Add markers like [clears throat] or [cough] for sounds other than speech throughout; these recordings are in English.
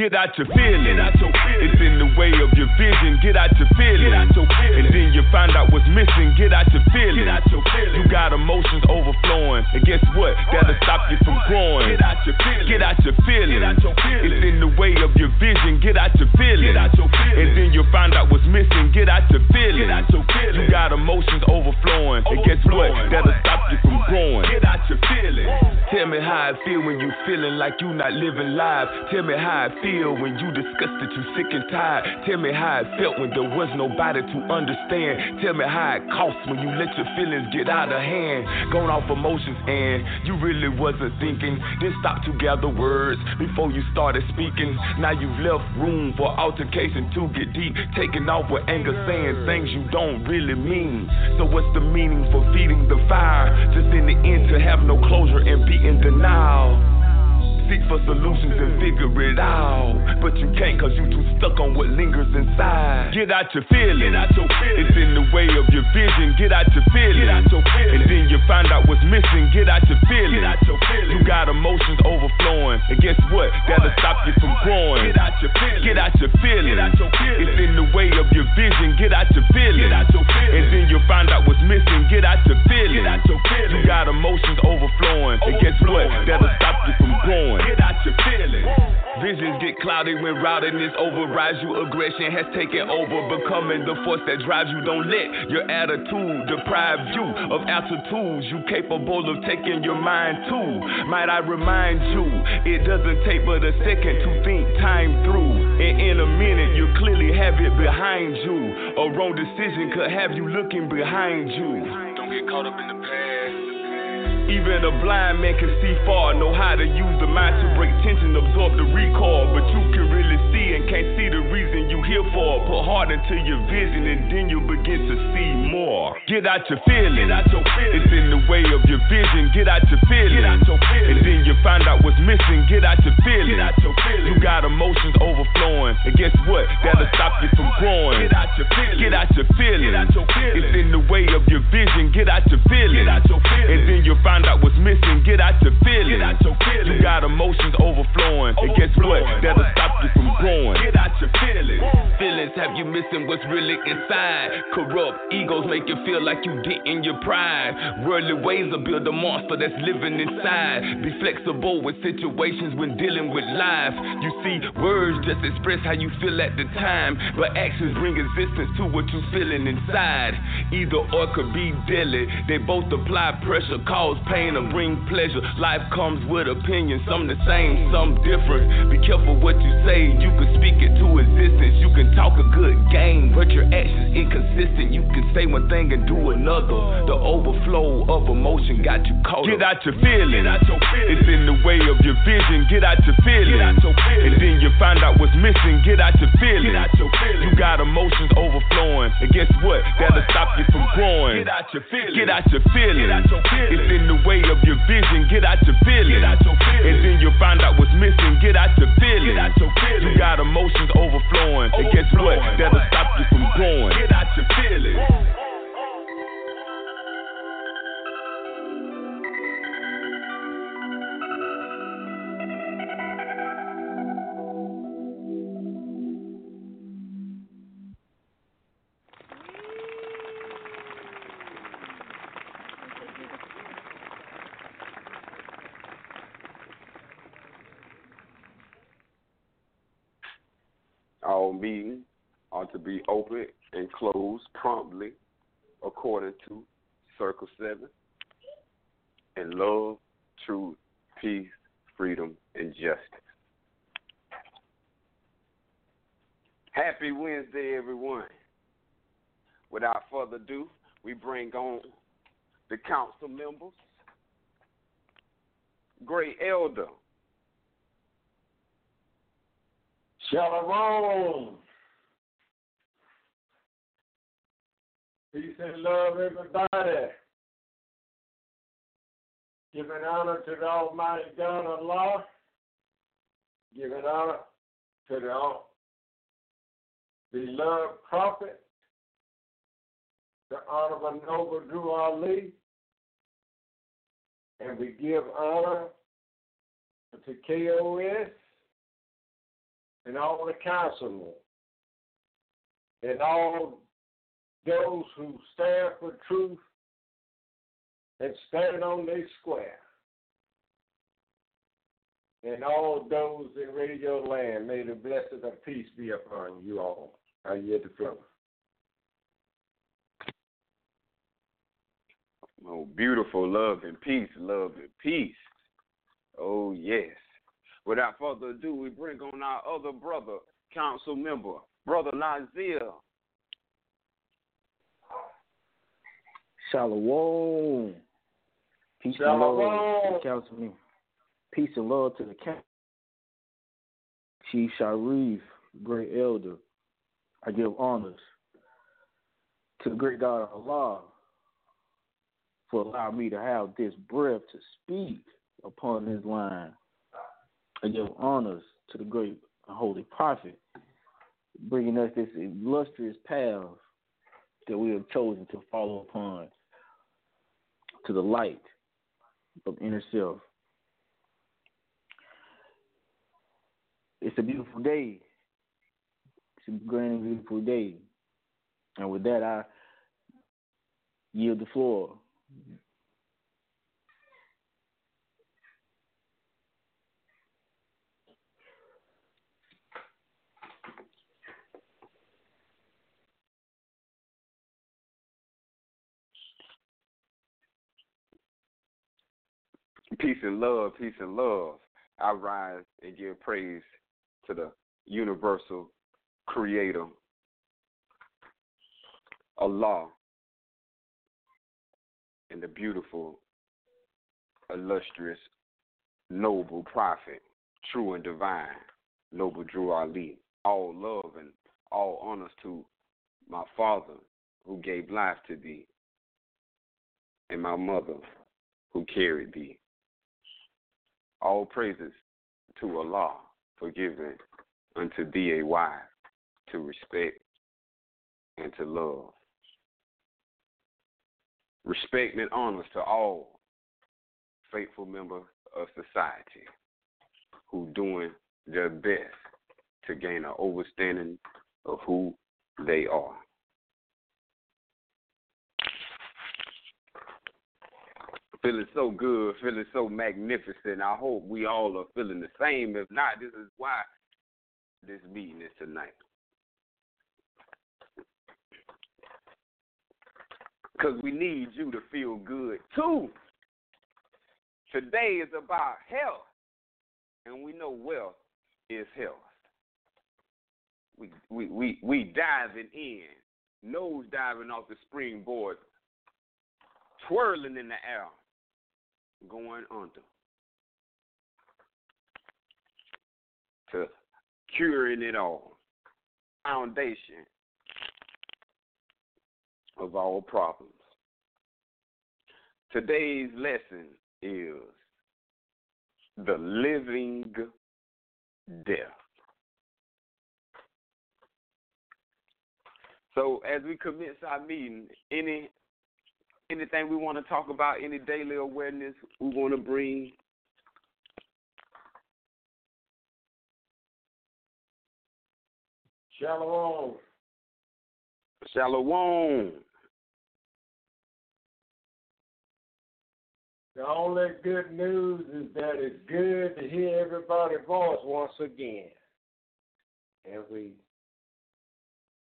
Get out your feelings. It's in the way of your vision. Get out your feelings. And then you find out what's missing. Get out your feelings. You got emotions overflowing. And guess what? That'll stop you from growing. Get out your feelings. Get out your feelings. It's in the way of your vision. Get out your feelings. And then you find out what's missing. Get out your feelings. You got emotions overflowing. And guess what? That'll stop you from growing. Get out your feelings. Tell me how I feel when you feeling like you not living life. Tell me how I feel when you disgusted, you sick and tired. Tell me how it felt when there was nobody to understand. Tell me how it costs when you let your feelings get out of hand. Going off emotions and you really wasn't thinking. Then stop to gather words before you started speaking. Now you've left room for altercation to get deep. Taking off with anger, saying things you don't really mean. So what's the meaning for feeding the fire? Just in the end to have no closure and be in denial seek for solutions and figure it out. But you can't cause you too stuck on what lingers inside. Get out your feelings. It's in the way of your vision. Get out your feelings. And then you find out what's missing. Get out your feelings. You got emotions overflowing. And guess what? That'll stop you from growing. Get out your feelings. It's in the way of your vision. Get out your feelings. And then you find out what's missing. Get out your feelings. You got emotions overflowing. And guess what? That'll stop you from growing. Get out your feelings. Visions get cloudy when routiness overrides you. Aggression has taken over, becoming the force that drives you. Don't let your attitude deprive you of altitudes you capable of taking your mind to. Might I remind you, it doesn't take but a second to think time through. And in a minute, you clearly have it behind you. A wrong decision could have you looking behind you. Don't get caught up in the past. Even a blind man can see far, know how to use the mind to break tension, absorb the recall. But you can really see and can't see the here for. Put heart into your vision and then you begin to see more. Get out your feelings. It's in the way of your vision. Get out your feelings. And then you find out what's missing. Get out your feelings. You got emotions overflowing. And guess what? That'll stop you from growing. Get out your feelings. It's in the way of your vision. Get out your feelings. And then you find out what's missing. Get out your feelings. You got emotions overflowing. And guess what? That'll stop you from growing. Get out your feelings. Feelings have you missing what's really inside. Corrupt egos make you feel like you get in your pride. Worldly ways will build a monster that's living inside. Be flexible with situations when dealing with life. You see, words just express how you feel at the time, but actions bring existence to what you're feeling inside. Either or could be deadly. They both apply pressure, cause pain, or bring pleasure. Life comes with opinions, some the same, some different. Be careful what you say, you can speak it to existence. You can talk a good game, but your actions inconsistent. You can say one thing and do another. The overflow of emotion got you caught. Get out your feelings. It's in the way of your vision. Get out your feelings. And then you find out what's missing. Get out your feelings. You got emotions overflowing. And guess what? That'll stop you from growing. Get out your feelings. It's in the way of your vision. Get out your feelings. And then you find out what's missing. Get out your feelings. You got emotions overflowing. And guess what? That'll stop you from growing. Get out your feelings. According to Circle 7 and love, truth, peace, freedom, and justice. Happy Wednesday, everyone. Without further ado, we bring on the council members. Great Elder. Shalom. Peace and love, everybody. Giving honor to the Almighty God Allah. Giving honor to the beloved prophet, the Honorable Noble Drew Ali. And we give honor to KOS and all the councilmen and all those who stand for truth and stand on their square. And all those in radio land, may the blessing of peace be upon you all. I yield the floor. Oh, beautiful love and peace, love and peace. Oh, yes. Without further ado, we bring on our other brother, council member, Brother Nazir. Shalom. Peace Shalom. and love to the councilman. Peace and love to the council. Chief Sharif, great elder. I give honors to the great God of Allah for allowing me to have this breath to speak upon this line. I give honors to the great and holy prophet, bringing us this illustrious path that we have chosen to follow upon to the light of inner self. It's a beautiful day. It's a grand and beautiful day. And with that, I yield the floor. Peace and love, peace and love. I rise and give praise to the universal creator, Allah, and the beautiful, illustrious, noble prophet, true and divine, noble Drew Ali. All love and all honors to my father who gave life to thee, and my mother who carried thee. All praises to Allah for giving unto thee a wife to respect and to love. Respect and honors to all faithful members of society who doing their best to gain an understanding of who they are. Feeling so good, feeling so magnificent. I hope we all are feeling the same. If not, this is why this meeting is tonight. Because we need you to feel good too. Today is about health, and we know wealth is health. We we we we diving in, nose diving off the springboard, twirling in the air, going under. To curing it all. Foundation of all problems. Today's lesson is the living death. So as we commence our meeting, any anything we want to talk about, any daily awareness we want to bring Shalom. Shalom. The only good news is that it's good to hear everybody's voice once again. And we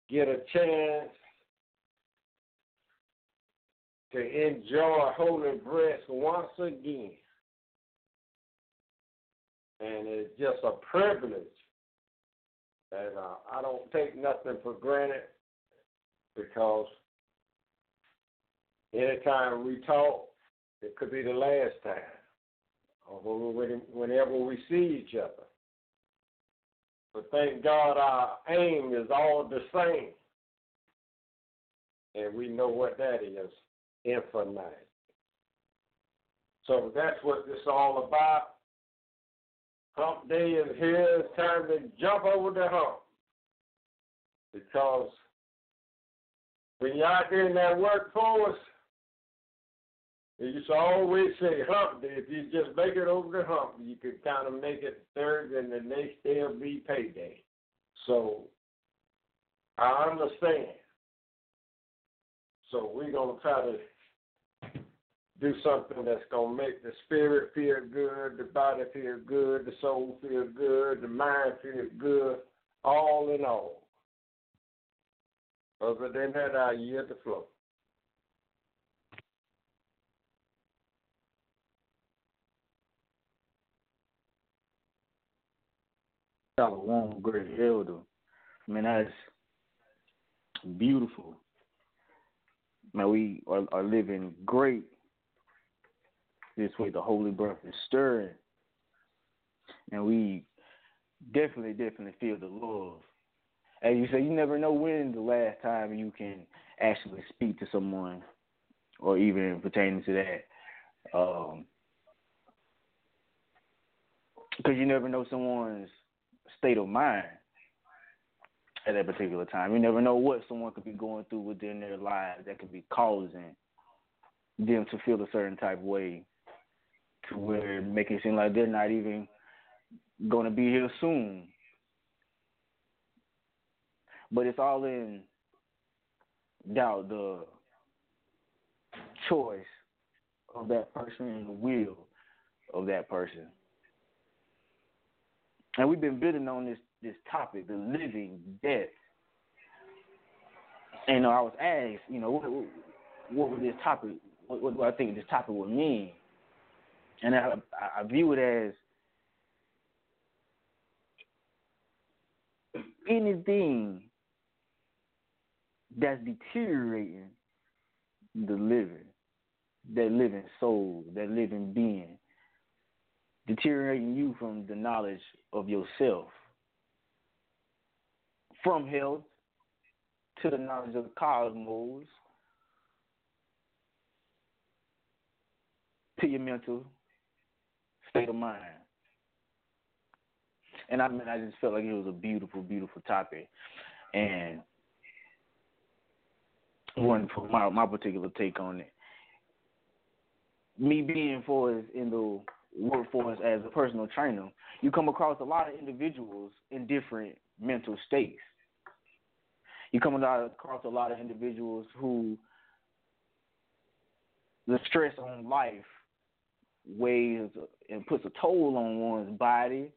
get a chance to enjoy Holy Breath once again. And it's just a privilege. And uh, I don't take nothing for granted because anytime we talk, it could be the last time, or whenever we see each other. But thank God our aim is all the same. And we know what that is infinite. So that's what this all about. Hump day is here. It's time to jump over the hump. Because when you're out there in that workforce, you to always say hump day. If you just make it over the hump, you could kind of make it third, and the next day will be payday. So I understand. So we're gonna try to do something that's gonna make the spirit feel good, the body feel good, the soul feel good, the mind feel good, all in all. Other than that, I yield the floor. Shalom, great elder. I mean, that's beautiful. Man, we are, are living great this way. The holy breath is stirring. And we definitely, definitely feel the love. As you say, you never know when the last time you can actually speak to someone or even pertaining to that. Um, because you never know someone's state of mind at that particular time. You never know what someone could be going through within their lives that could be causing them to feel a certain type of way to where making it seem like they're not even going to be here soon. But it's all in doubt the choice of that person and the will of that person. And we've been building on this this topic, the living death. And uh, I was asked, you know, what, what would this topic, what, what do I think this topic would mean? And I, I view it as anything that's deteriorating the living, that living soul, that living being, deteriorating you from the knowledge of yourself from health to the knowledge of the cosmos to your mental state of mind. And I mean, I just felt like it was a beautiful, beautiful topic, and one for my my particular take on it. Me being for in the workforce as a personal trainer, you come across a lot of individuals in different mental states you come across a lot of individuals who the stress on life weighs and puts a toll on one's body,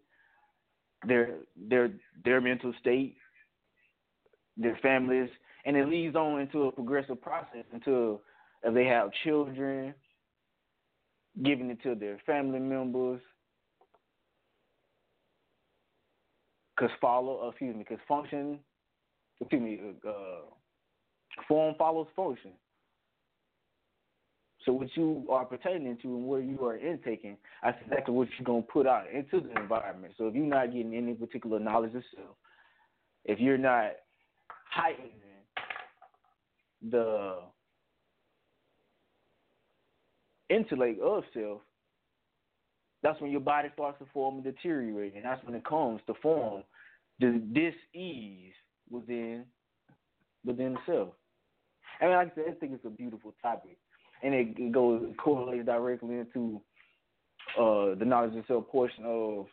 their their their mental state, their families, and it leads on into a progressive process until if they have children, giving it to their family members. Cause follow, excuse me, cause function excuse me, uh, form follows function. So what you are pertaining to and where you are intaking, that's exactly what you're gonna put out into the environment. So if you're not getting any particular knowledge of self, if you're not heightening the intellect of self, that's when your body starts to form and deteriorate, and that's when it comes to form the dis-ease within within itself. I mean, like I said, I think it's a beautiful topic, and it, goes correlates directly into uh, the knowledge of self portion of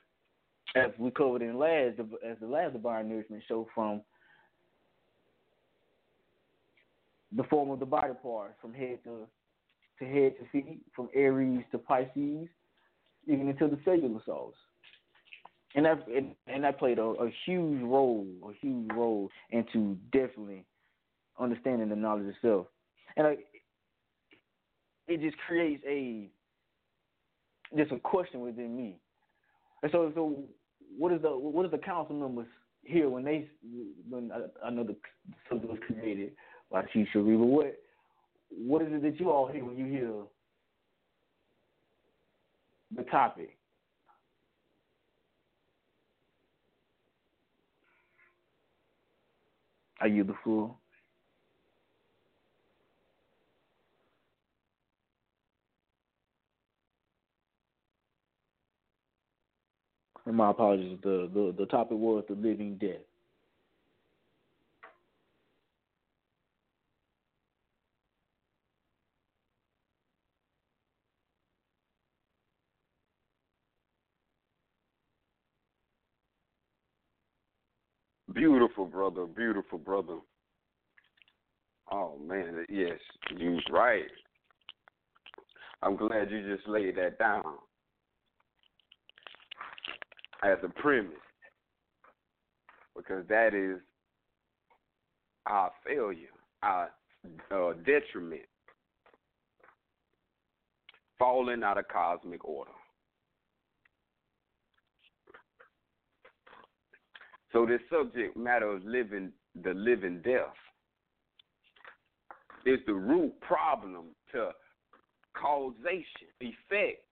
as we covered in last as the last divine nourishment show from the form of the body parts from head to to head to feet, from Aries to Pisces, even into the cellular cells. and that and, and that played a, a huge role, a huge role into definitely understanding the knowledge itself, and like it just creates a just a question within me. And so, so what is the what is the council members here when they when I, I know the something was created by Chief Sharifa? What what is it that you all hear when you hear the topic? Are you the fool? And my apologies. The, the the topic was the living death. Beautiful brother, beautiful brother. Oh man, yes, you're right. I'm glad you just laid that down as a premise because that is our failure, our uh, detriment, falling out of cosmic order. So this subject matter of living the living death is the root problem to causation, effect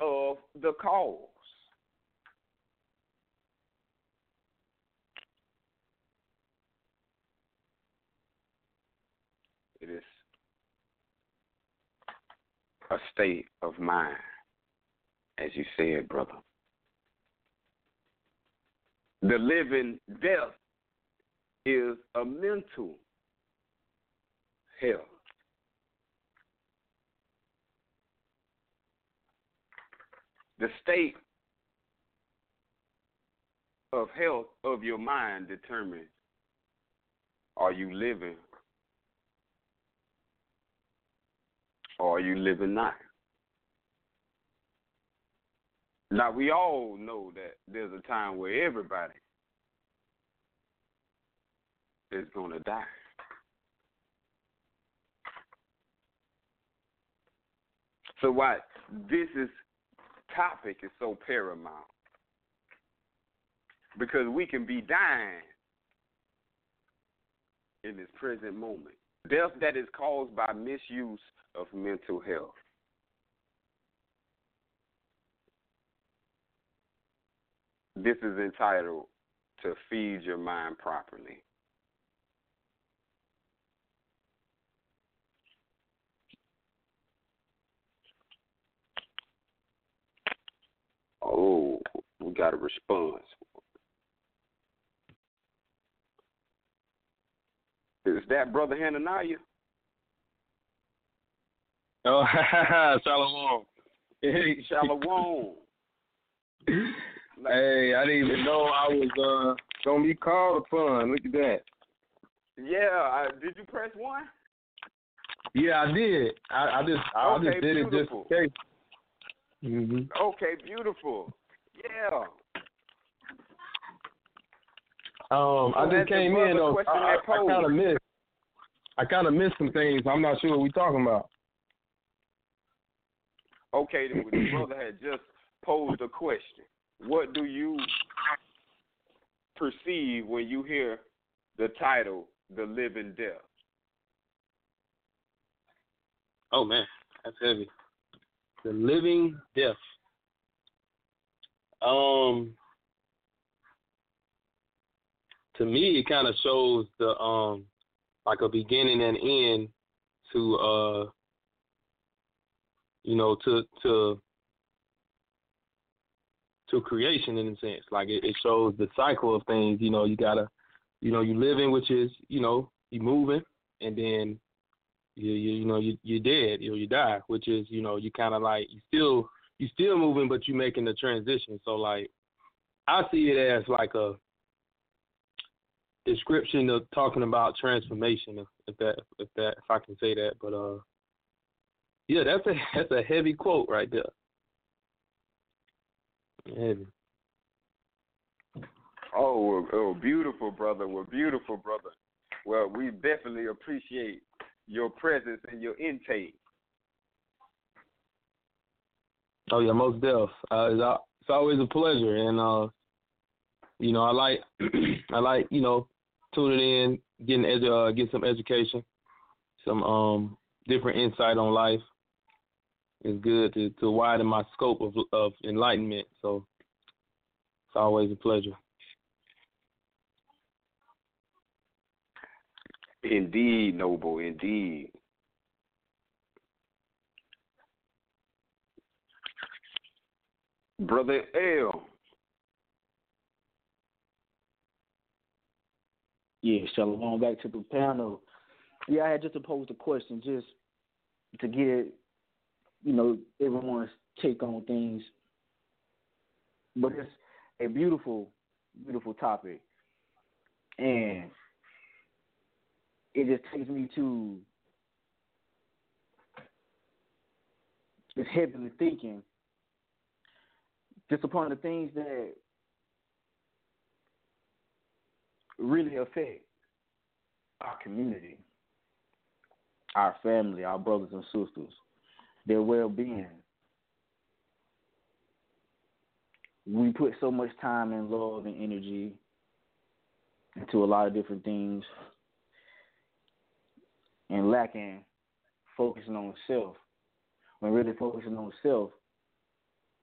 of the cause. It is a state of mind, as you said, brother. The living death is a mental hell. The state of health of your mind determines are you living or are you living not? Now we all know that there's a time where everybody is going to die. So why this is topic is so paramount because we can be dying in this present moment. Death that is caused by misuse of mental health. This is entitled to feed your mind properly. Oh, we got a response. Is that Brother Hananiah? Oh, [laughs] Shalom. Hey, [laughs] Shalom. hey, I didn't even know I was uh gonna be called upon. Look at that. Yeah, I, did you press one? Yeah, I did. I, I just I okay, just did beautiful. it just in case. Mm-hmm. Okay, beautiful. Yeah. Um, I just came in though. question I, that posed. kind of missed. I kind of missed some things. I'm not sure what we're talking about. Okay, then the brother had just posed a question. What do you perceive when you hear the title "The Living Death"? Oh man, that's heavy. The living death. Um, to me, it kind of shows the um, like a beginning and end to uh, you know, to to to creation in a sense. Like it, it shows the cycle of things. You know, you gotta, you know, you living, which is, you know, you moving, and then you you, you know you you're dead or you die, which is you know you kind of like you still you still moving, but you making the transition. So like I see it as like a description of talking about transformation, if, if that if that if I can say that. But uh, yeah, that's a [laughs] that's a heavy quote right there. Heavy. Oh, oh, beautiful, brother. Well, beautiful, brother. Well, we definitely appreciate your presence and your intake. Oh yeah, most deaf. Uh, it's, it's always a pleasure, and uh, you know, I like, [clears throat] I like, you know, tuning in, getting edu- uh, get some education, some um different insight on life. It's good to to widen my scope of of enlightenment. So it's always a pleasure. Indeed, noble, indeed. Brother L. Yeah, shalom back to the panel. Yeah, I had just to pose a question just to get, you know, everyone's take on things. But it's a beautiful, beautiful topic. And it just takes me to just heavily thinking just upon the things that really affect our community, our family, our brothers and sisters, their well being. We put so much time and love and energy into a lot of different things and lacking focusing on self. When really focusing on self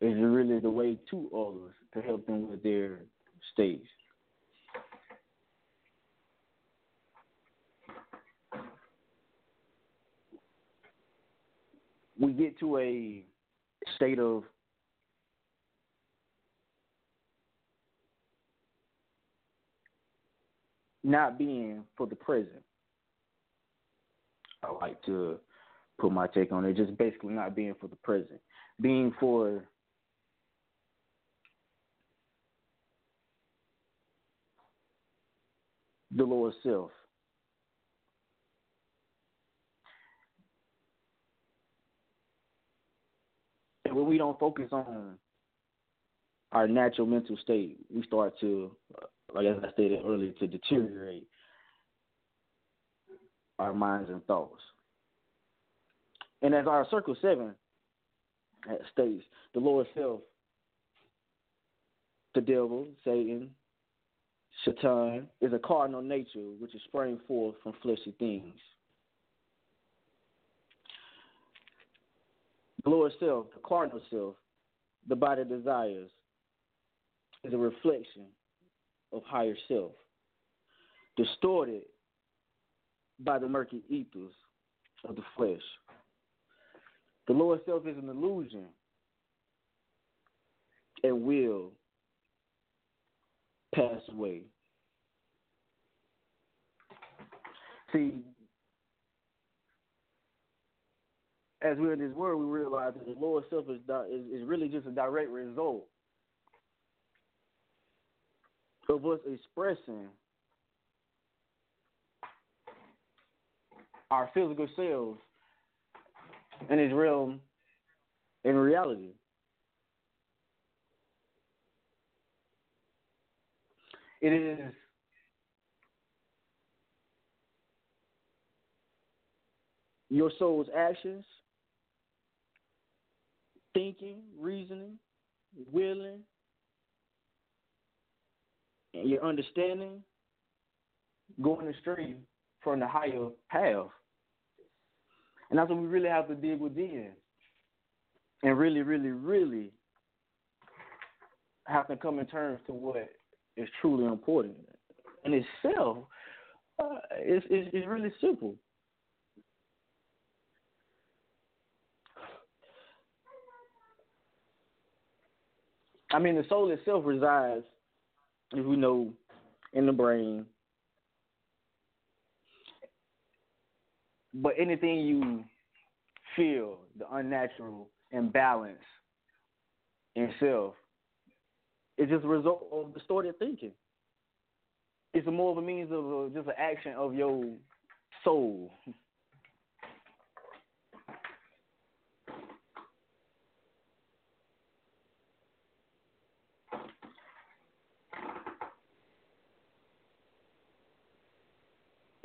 is really the way to others to help them with their stage. We get to a state of not being for the present. I like to put my take on it, just basically not being for the present, being for the lower self. And when we don't focus on our natural mental state, we start to, like I stated earlier, to deteriorate our minds and thoughts. And as our circle seven states, the lower self, the devil, Satan, Shaitan, is a carnal nature which is sprang forth from fleshy things. The lower self, the carnal self, the body desires, is a reflection of higher self, distorted by the murky ethers of the flesh. The lower self is an illusion and will pass away. See, as we're in this world, we realize that the lower self is, is, is really just a direct result of us expressing our physical selves in this realm in reality. It is your soul's actions, thinking, reasoning, willing, and your understanding going astray from the higher path. And that's what we really have to dig within. And really, really, really have to come in terms to what is truly important. And itself, uh, it's, it's, it's really simple. I mean, the soul itself resides, as we know, in the brain. But anything you feel, the unnatural imbalance in self, is just a result of distorted thinking. It's more of a means of a, just an action of your soul.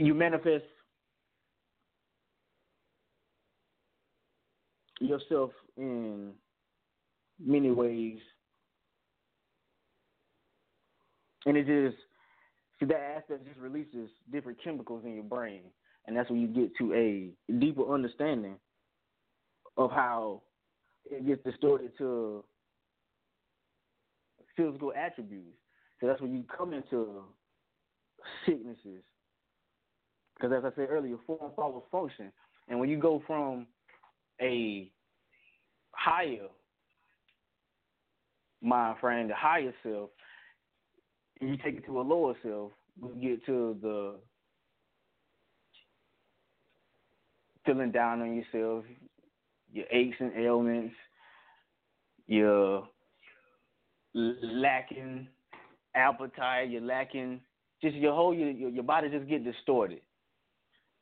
You manifest yourself in many ways. And it just see that aspect just releases different chemicals in your brain. And that's when you get to a deeper understanding of how it gets distorted to physical attributes. So that's when you come into sicknesses. Because as I said earlier, form follows function. And when you go from a higher mind frame, the higher self, and you take it to a lower self, you get to the feeling down on yourself, your aches and ailments, your lacking appetite, you're lacking just your whole your your, your body just get distorted.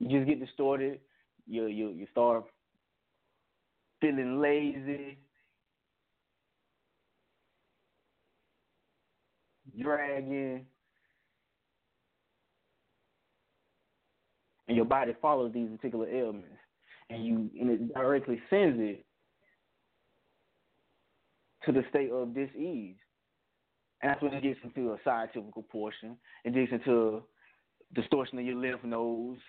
You just get distorted. You you you start feeling lazy, dragging, and your body follows these particular ailments, and you and it directly sends it to the state of disease. And that's when it gets into a scientific portion. It gets into distortion of your lymph nodes,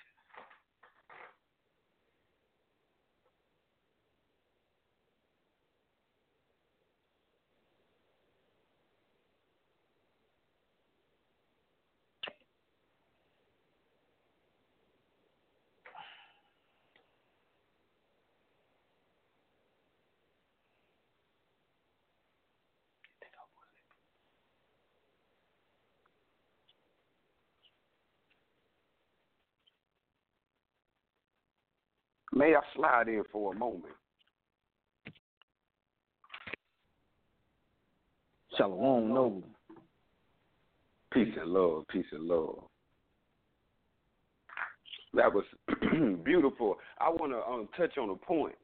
May I slide in for a moment? Shalom, no. Peace and love, peace and love. That was [clears throat] beautiful. I want to um, touch on a point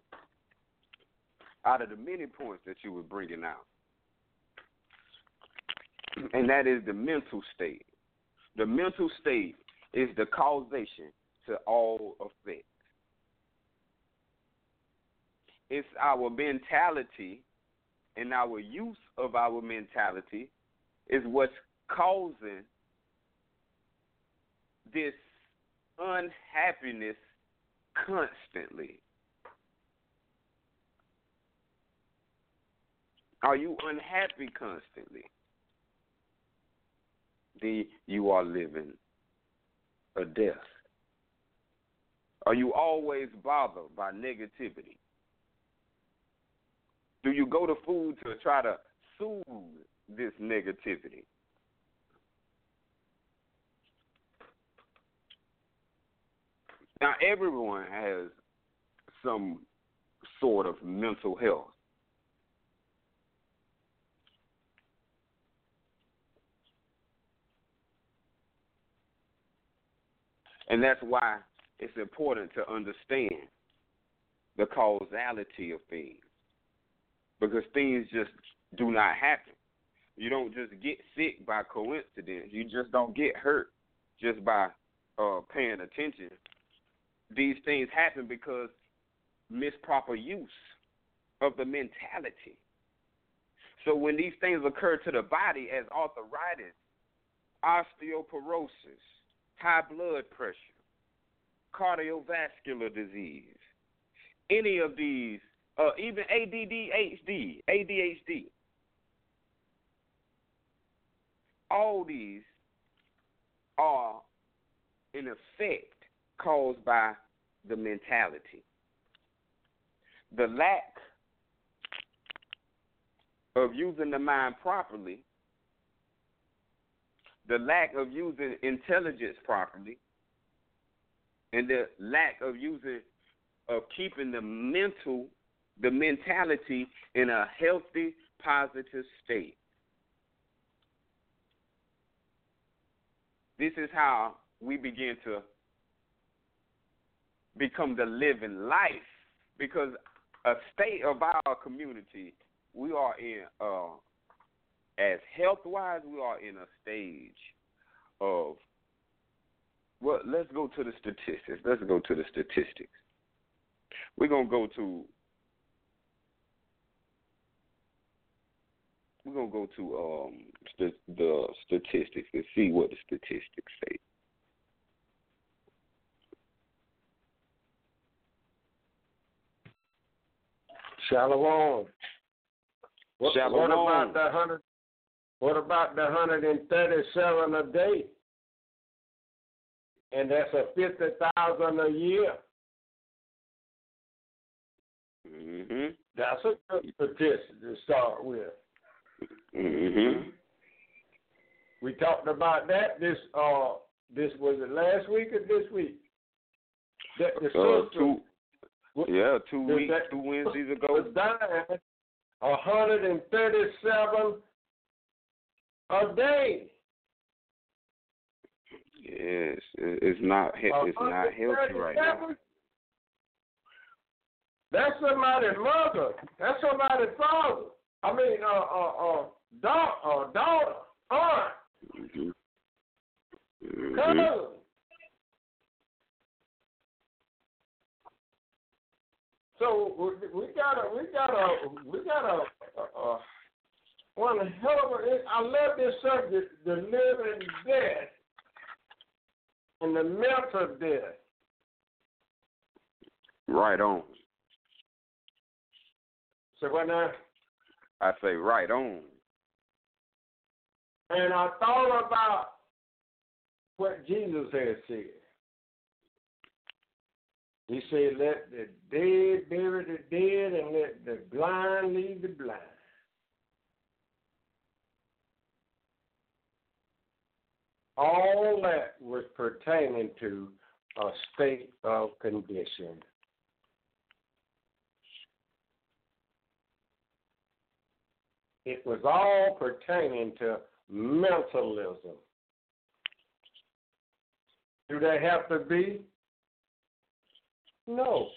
out of the many points that you were bringing out, and that is the mental state. The mental state is the causation to all effects. It's our mentality and our use of our mentality is what's causing this unhappiness constantly. Are you unhappy constantly? Then you are living a death. Are you always bothered by negativity? Do you go to food to try to soothe this negativity? Now, everyone has some sort of mental health. And that's why it's important to understand the causality of things because things just do not happen. You don't just get sick by coincidence. You just don't get hurt just by uh, paying attention. These things happen because misproper use of the mentality. So when these things occur to the body as arthritis, osteoporosis, high blood pressure, cardiovascular disease, any of these uh, even ADDHD, ADHD. All these are in effect caused by the mentality. The lack of using the mind properly, the lack of using intelligence properly, and the lack of using of keeping the mental the mentality in a healthy, positive state. This is how we begin to become the living life because a state of our community, we are in, uh, as health wise, we are in a stage of well, let's go to the statistics. Let's go to the statistics. We're gonna go to we're gonna go to um st- the statistics and see what the statistics say. Shalom. What, Shalom. what about the hundred? What about the hundred and thirty-seven a day? And that's a fifty thousand a year. Mhm. That's a good statistic to start with. Mhm. We talked about that this uh this was it last week or this week? That the Uh, system two. Yeah, two weeks, two Wednesdays was ago. dying a hundred and thirty-seven a day. Yes, it's not. It's not healthy right now. 137? That's somebody's mother. That's somebody's father. I mean, uh, uh, uh, da- uh daughter, aunt, Mhm. Mhm. cousin. So we, got a, we got a, we got a, uh, uh, one hell of a. I love this subject: the living death and the mental death. Right on. So what now? I say right on. And I thought about what Jesus had said. He said, "Let the dead bury the dead, and let the blind lead the blind." All that was pertaining to a state of condition. It was all pertaining to mentalism. Do they have to be? No.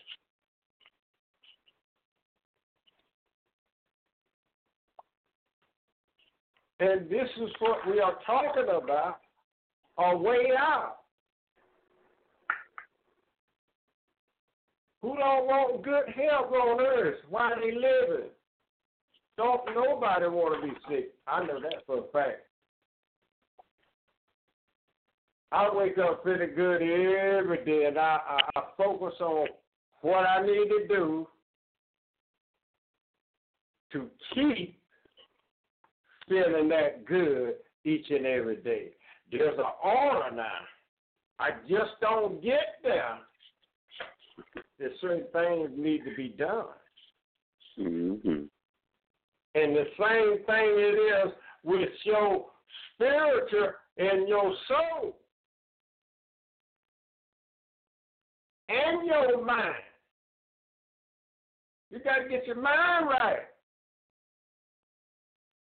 And this is what we are talking about a way out. Who don't want good health on earth while they living? Don't nobody want to be sick. I know that for a fact. I wake up feeling good every day, and I, I, I focus on what I need to do to keep feeling that good each and every day. There's an order now. I just don't get there. There's certain things need to be done. Mhm. And the same thing it is with your spiritual and your soul and your mind. You got to get your mind right.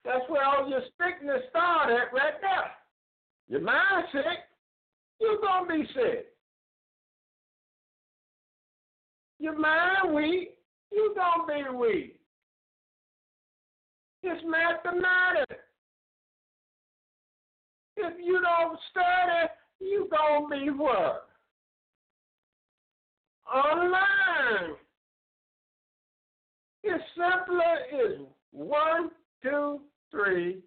That's where all your sickness start at right there. Your mind sick, you're going to be sick. Your mind weak, you're going to be weak. It's mathematics. If you don't study, you gonna be what? Unlearned. It's simpler as one, two, three,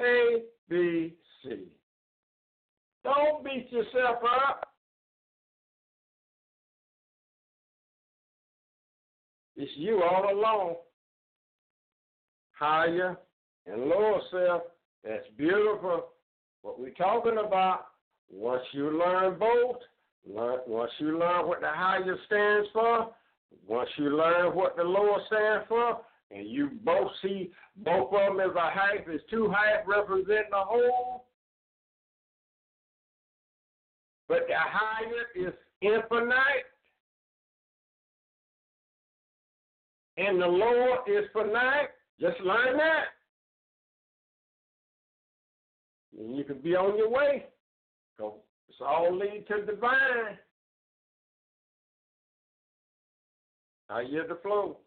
A, B, C. Don't beat yourself up. It's you all alone higher and lower self. That's beautiful. What we're talking about, once you learn both, once you learn what the higher stands for, once you learn what the lower stands for, and you both see both of them as a half, as two half representing a whole, but the higher is infinite, and the lower is finite. Just learn that. And you can be on your way. So it's all lead to the divine. I hear the flow.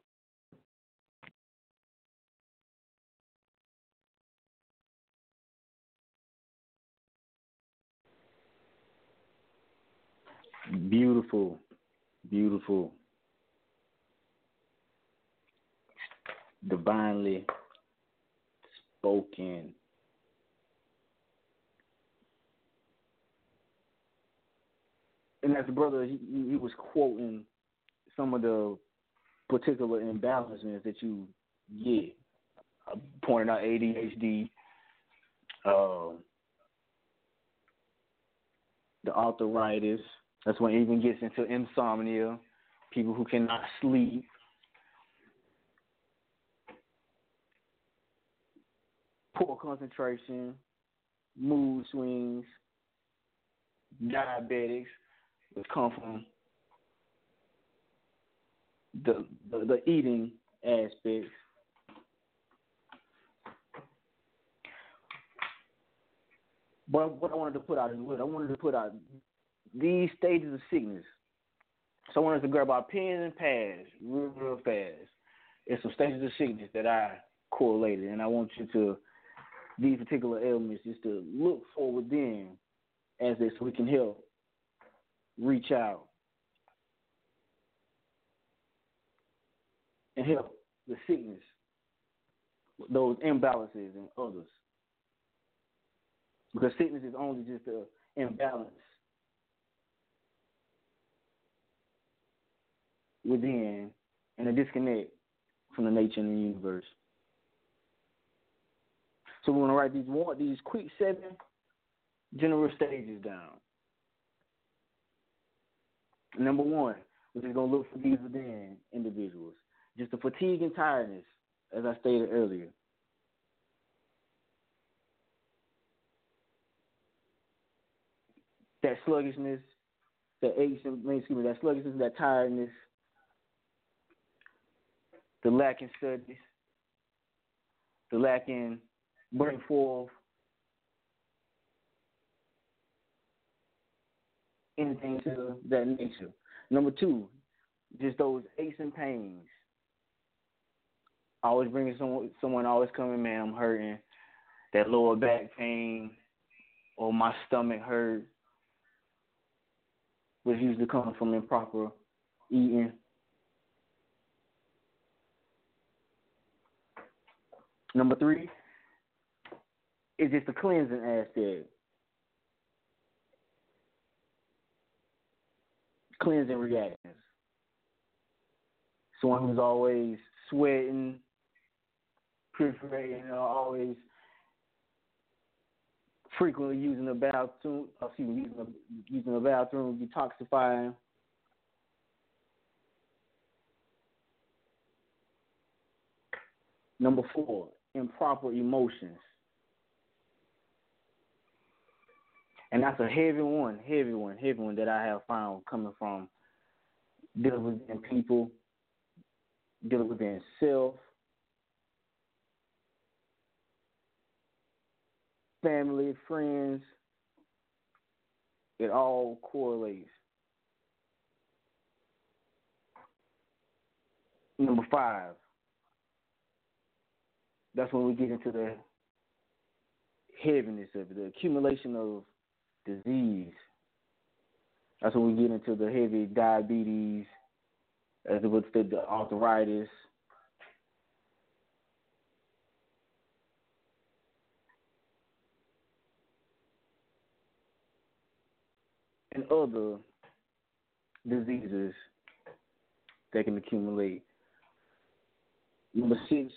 beautiful, beautiful, divinely spoken. And as the brother, he, he was quoting some of the particular imbalances that you get, uh, pointing out ADHD, uh, the arthritis. That's when it even gets into insomnia, people who cannot sleep. Poor concentration, mood swings, diabetics, which come from the the, the eating aspects. But what I wanted to put out is what I wanted to put out these stages of sickness. So I wanted to grab our pens and pads real, real fast. It's some stages of sickness that I correlated, and I want you to these particular ailments just to look for within as this so we can help reach out and help the sickness, those imbalances and others. Because sickness is only just an imbalance within and a disconnect from the nature and the universe. So we're gonna write these one these quick seven general stages down. Number one, we're just gonna look for these within individuals. Just the fatigue and tiredness, as I stated earlier. That sluggishness, that aches excuse me, that sluggishness, that tiredness, the lack in studies, the lack in bring forth anything to that nature. Number two, just those aches and pains. Always bringing someone, someone always coming, man, I'm hurting. That lower back pain, or my stomach hurt, was usually coming from improper eating. Number three is just the cleansing aspect. Cleansing reactions. Someone who's always sweating, perforating, or always frequently using the bathroom, oh, excuse me, using the, using the bathroom, detoxifying. Number four, improper emotions. And that's a heavy one, heavy one, heavy one that I have found coming from dealing with people, dealing with self, family, friends. It all correlates. Number five, that's when we get into the heaviness of it, the accumulation of disease. That's when we get into the heavy diabetes, as it would the, the arthritis. And other diseases that can accumulate. Number six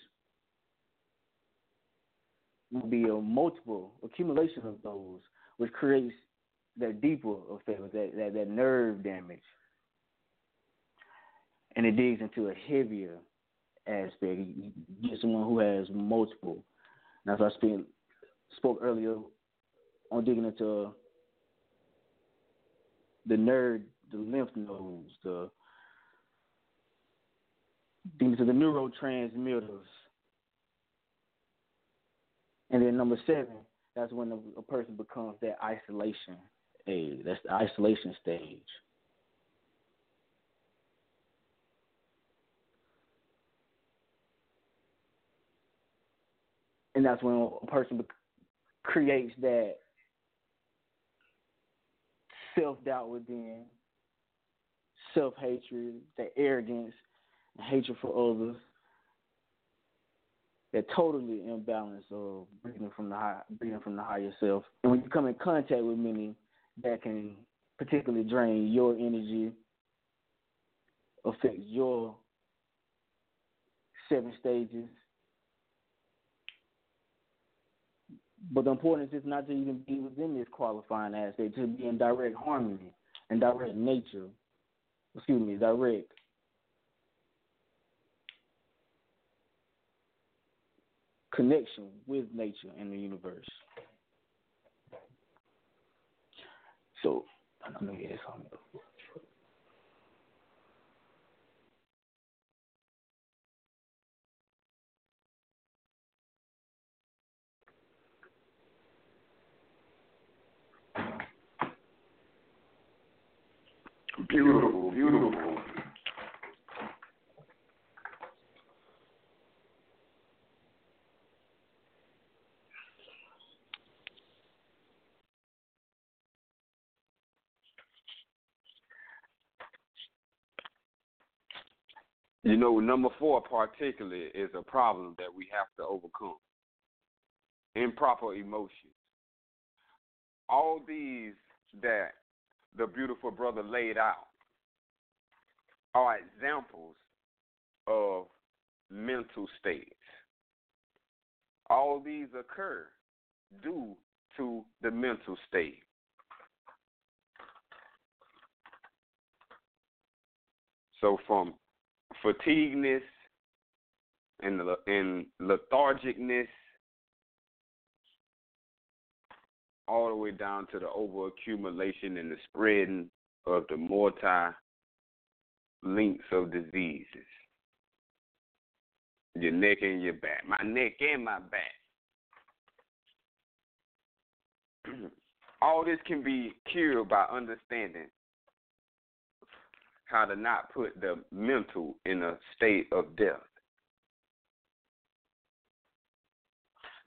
will be a multiple accumulation of those which creates that deeper effect, that, that, that nerve damage. And it digs into a heavier aspect. You get someone who has multiple. Now, as I speak, spoke earlier on digging into the nerve, the lymph nodes, the digging into the neurotransmitters. And then number seven, that's when a, a person becomes that isolation age. That's the isolation stage. And that's when a person be- creates that self doubt within, self hatred, that arrogance, hatred for others, that totally imbalance of breathing from the high, breathing from the higher self. And when you come in contact with many that can particularly drain your energy, affect your seven stages. But the importance is not to even be within this qualifying aspect, to be in direct harmony and direct nature. Excuse me, direct connection with nature and the universe. So, I know had something. Beautiful, beautiful. You know, number four, particularly, is a problem that we have to overcome. Improper emotions. All these that the beautiful brother laid out are examples of mental states. All these occur due to the mental state. So from fatigueness and and lethargicness all the way down to the overaccumulation and the spreading of the multi links of diseases. Your neck and your back. My neck and my back. [clears throat] all this can be cured by understanding how to not put the mental in a state of death.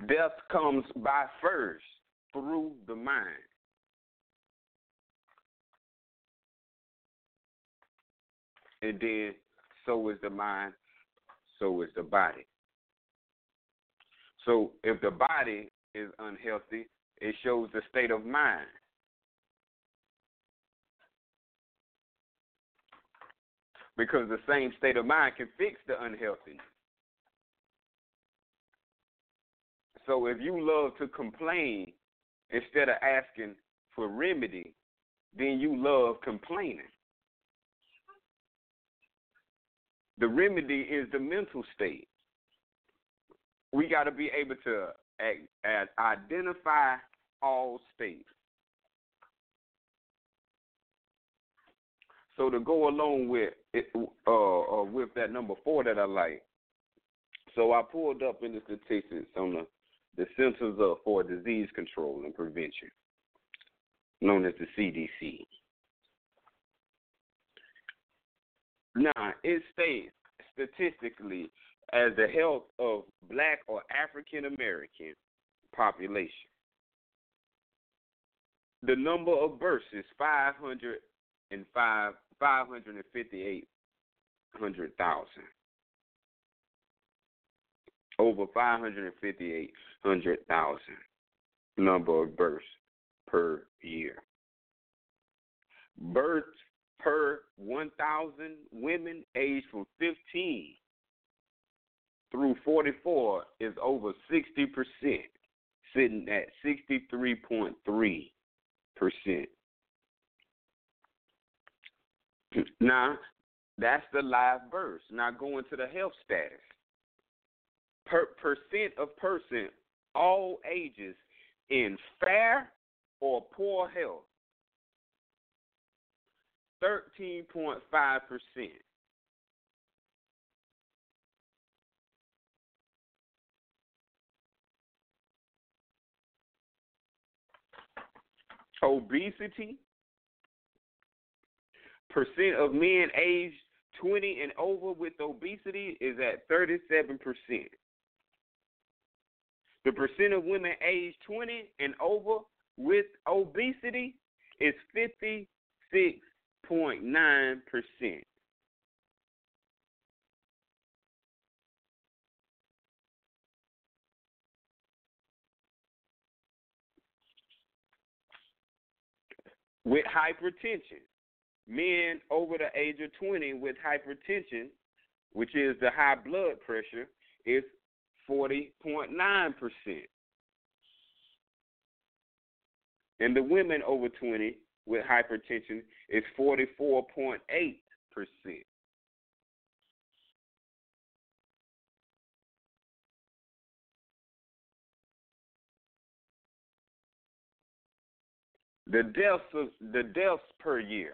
Death comes by first through the mind. And then so is the mind, so is the body. So if the body is unhealthy, it shows the state of mind. Because the same state of mind can fix the unhealthiness. So if you love to complain instead of asking for remedy, then you love complaining. The remedy is the mental state. We got to be able to identify all states. So to go along with uh, uh, with that number four that I like, so I pulled up in the statistics on the the Centers of for Disease Control and Prevention, known as the CDC. Now it states statistically as the health of Black or African American population. The number of births is 505 five hundred and fifty-eight hundred thousand. Over five hundred and fifty-eight hundred thousand number of births per year. Births per 1,000 women aged from 15 through 44 is over 60%, sitting at 63.3%. Now, that's the live verse. Now, going to the health status. Per percent of person, all ages, in fair or poor health. 13.5%. Obesity, percent of men aged 20 and over with obesity is at 37%. The percent of women aged 20 and over with obesity is 56%. 40.9 percent. With hypertension, men over the age of 20 with hypertension, which is the high blood pressure, is 40.9 percent. And the women over 20 with hypertension is 44.8%. The deaths the deaths per year.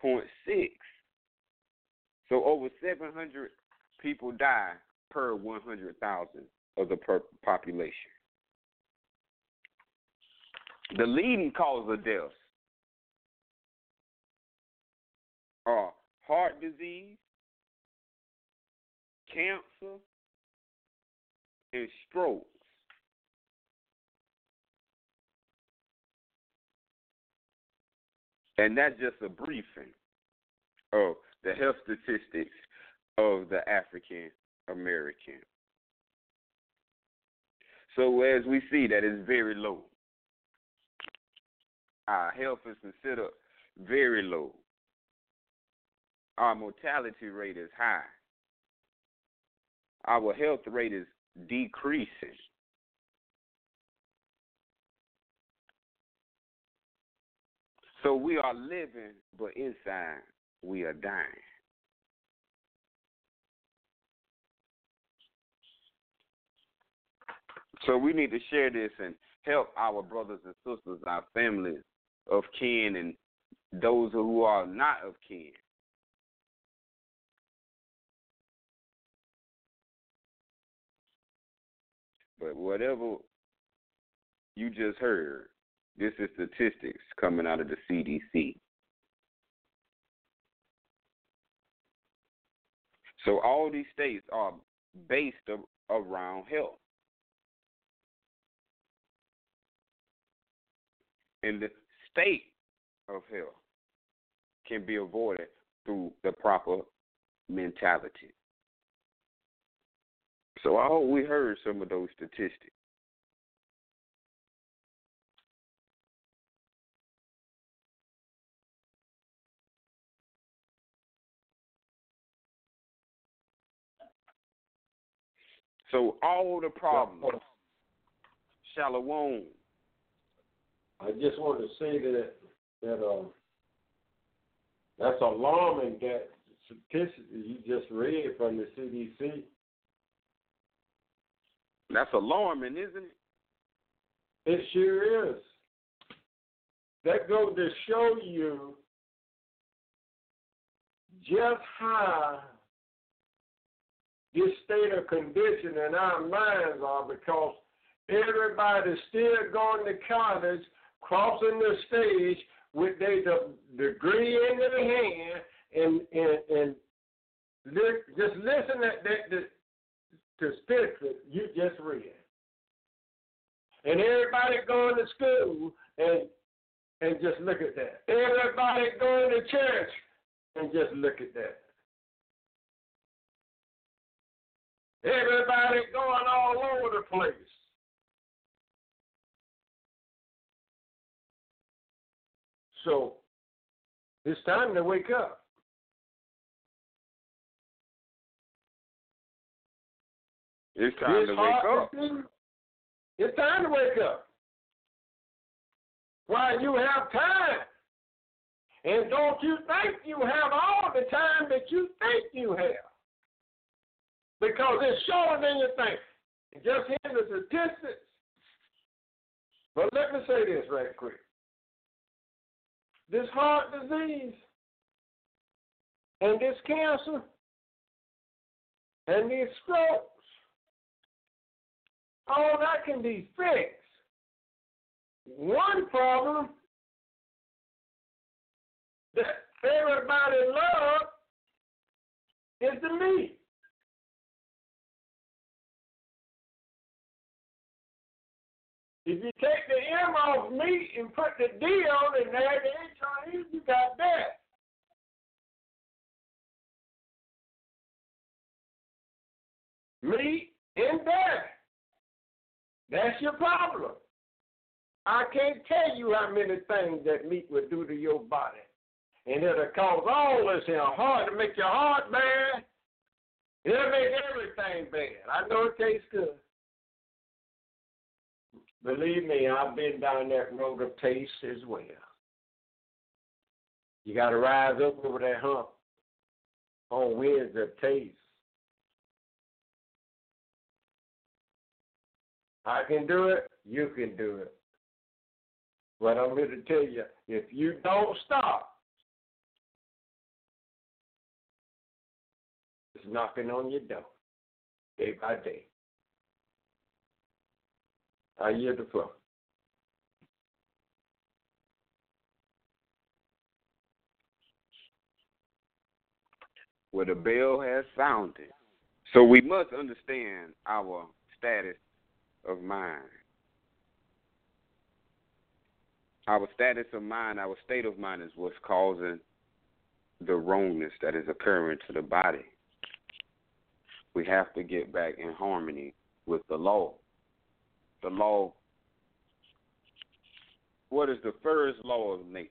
point six. So over seven hundred people die per one hundred thousand of the population. The leading cause of deaths are heart disease, cancer, and strokes. And that's just a briefing of the health statistics of the African American. So as we see that is very low. Our health is considered very low our mortality rate is high. Our health rate is decreasing. So we are living, but inside we are dying. So we need to share this and help our brothers and sisters, our families of kin, and those who are not of kin But whatever you just heard, this is statistics coming out of the CDC. So all these states are based around health. And the state of health can be avoided through the proper mentality. So I hope we heard some of those statistics. So all the problems, Shalom. I just want to say that that uh, that's alarming that statistic you just read from the CDC that's alarming, isn't it? It sure is. That goes to show you just how this state of condition in our minds are because everybody's still going to college, crossing the stage with their degree in their hand, and and and just listen at that to scripture you just read. And everybody going to school and and just look at that. Everybody going to church and just look at that. Everybody going all over the place. So it's time to wake up. It's time it's to wake up. It's time to wake up. While you have time. And don't you think you have all the time that you think you have. Because it's shorter than you think. Just hear the statistics. But let me say this right quick. This heart disease and this cancer and these strokes. All that can be fixed. One problem that everybody loves is the meat. If you take the M off meat and put the D on and add the H it, you got that. Meat and dairy. That's your problem. I can't tell you how many things that meat will do to your body. And it'll cause all this in your heart to make your heart bad. It'll make everything bad. I know it tastes good. Believe me, I've been down that road of taste as well. You got to rise up over that hump on winds of taste. I can do it, you can do it. But I'm here to tell you, if you don't stop, it's knocking on your door day by day. I yield the floor. The bell has sounded. So we must understand our status of mind. Our status of mind, our state of mind is what's causing the wrongness that is occurring to the body. We have to get back in harmony with the law. The law, what is the first law of nature?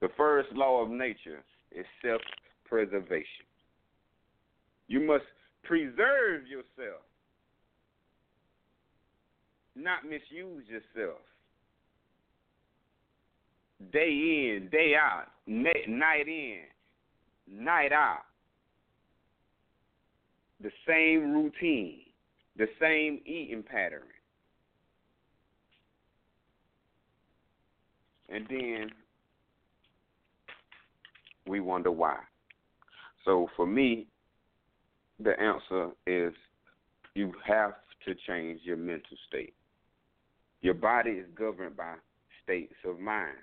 The first law of nature is self preservation. You must preserve yourself, not misuse yourself. Day in, day out, night in, night out. The same routine, the same eating pattern. And then we wonder why. So for me, the answer is you have to change your mental state. Your body is governed by states of mind.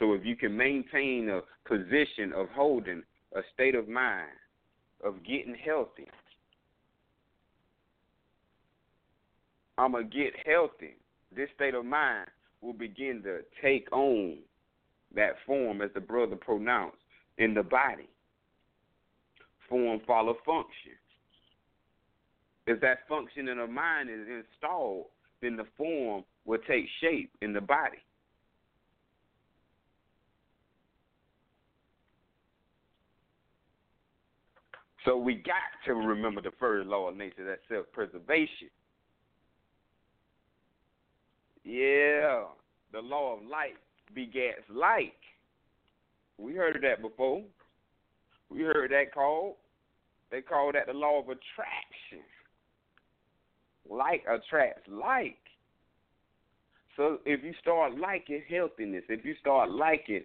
So if you can maintain a position of holding a state of mind, of getting healthy, I'm going to get healthy. This state of mind will begin to take on that form as the brother pronounced in the body. Form follow function. If that function in the mind is installed, then the form will take shape in the body. So we got to remember the first law of nature, that self preservation. Yeah, the law of life begets like. We heard of that before. We heard that called. They call that the law of attraction. Like attracts like. So if you start liking healthiness, if you start liking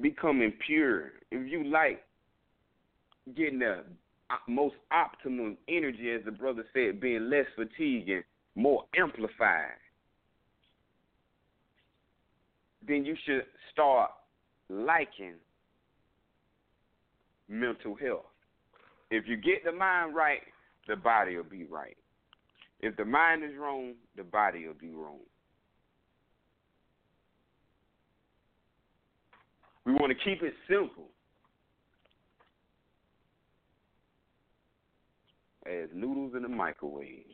becoming pure, if you like getting the most optimum energy, as the brother said, being less fatiguing, more amplified, then you should start liking mental health. If you get the mind right, the body will be right. If the mind is wrong, the body will be wrong. We want to keep it simple. As noodles in the microwave.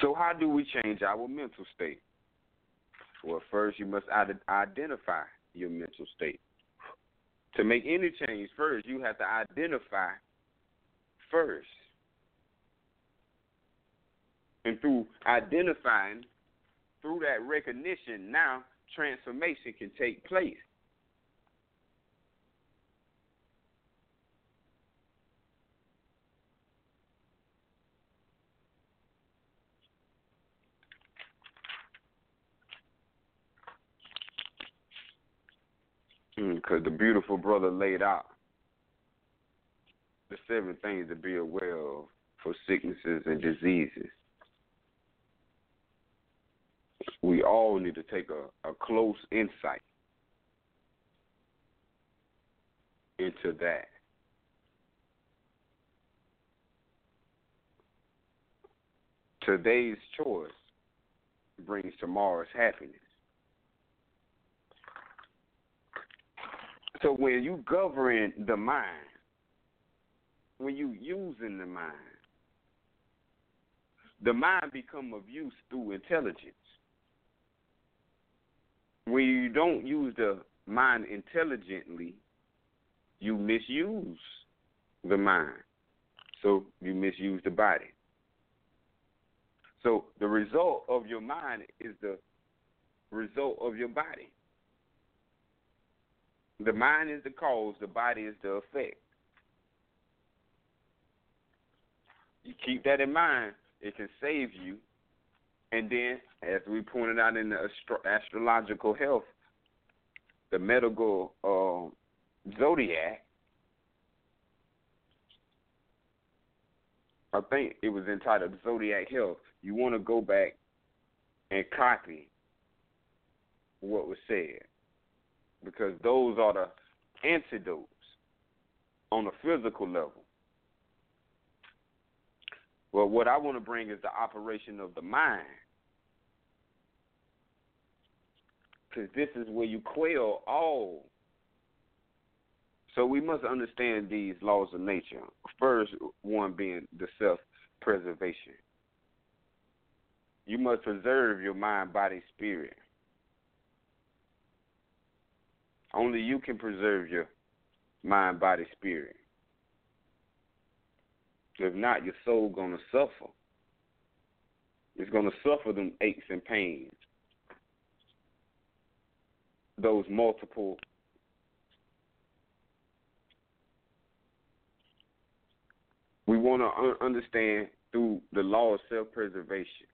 So, how do we change our mental state? Well, first, you must identify your mental state. To make any change, first, you have to identify first. And through identifying, through that recognition, now transformation can take place. Because hmm, the beautiful brother laid out the seven things to be aware of for sicknesses and diseases. We all need to take a, a close insight into that. Today's choice brings tomorrow's happiness. So when you govern the mind, when you using the mind, the mind become of use through intelligence. When you don't use the mind intelligently, you misuse the mind. So you misuse the body. So the result of your mind is the result of your body. The mind is the cause, the body is the effect. You keep that in mind, it can save you. And then, as we pointed out in the astro- astrological health, the medical uh, zodiac, I think it was entitled Zodiac Health. You want to go back and copy what was said because those are the antidotes on a physical level. Well, what I want to bring is the operation of the mind. Because this is where you quell all. So we must understand these laws of nature. First one being the self preservation. You must preserve your mind, body, spirit. Only you can preserve your mind, body, spirit. If not, your soul gonna suffer. It's gonna suffer them aches and pains. Those multiple we want to understand through the law of self-preservation.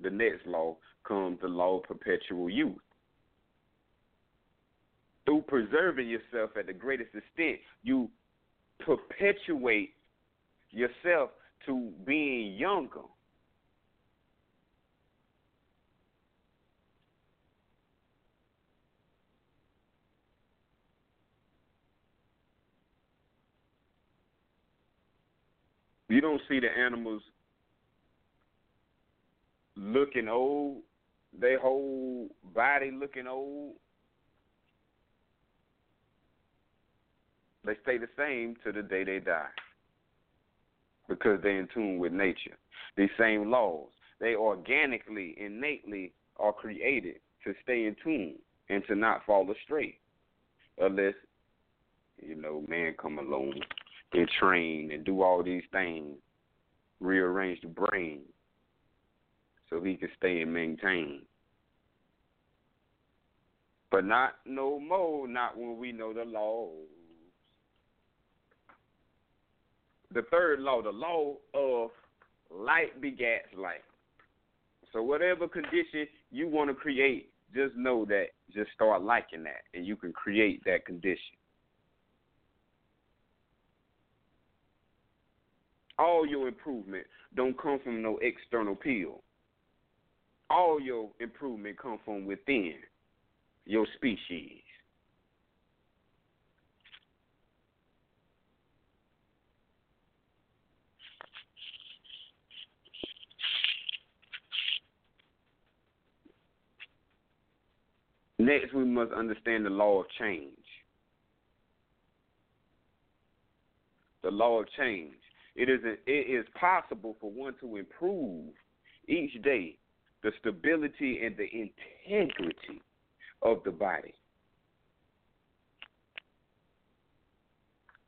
The next law comes the law of perpetual youth through preserving yourself at the greatest extent, you perpetuate yourself to being younger. You don't see the animals looking old, their whole body looking old. They stay the same to the day they die because they're in tune with nature. These same laws, they organically, innately are created to stay in tune and to not fall astray, unless you know man come along and train and do all these things, rearrange the brain so he can stay and maintain. But not no more, not when we know the laws. The third law, the law of light begats light. So whatever condition you want to create, just know that just start liking that and you can create that condition. All your improvement don't come from no external pill. All your improvement come from within your species. Next, we must understand the law of change. The law of change. It is a, it is possible for one to improve each day the stability and the integrity of the body.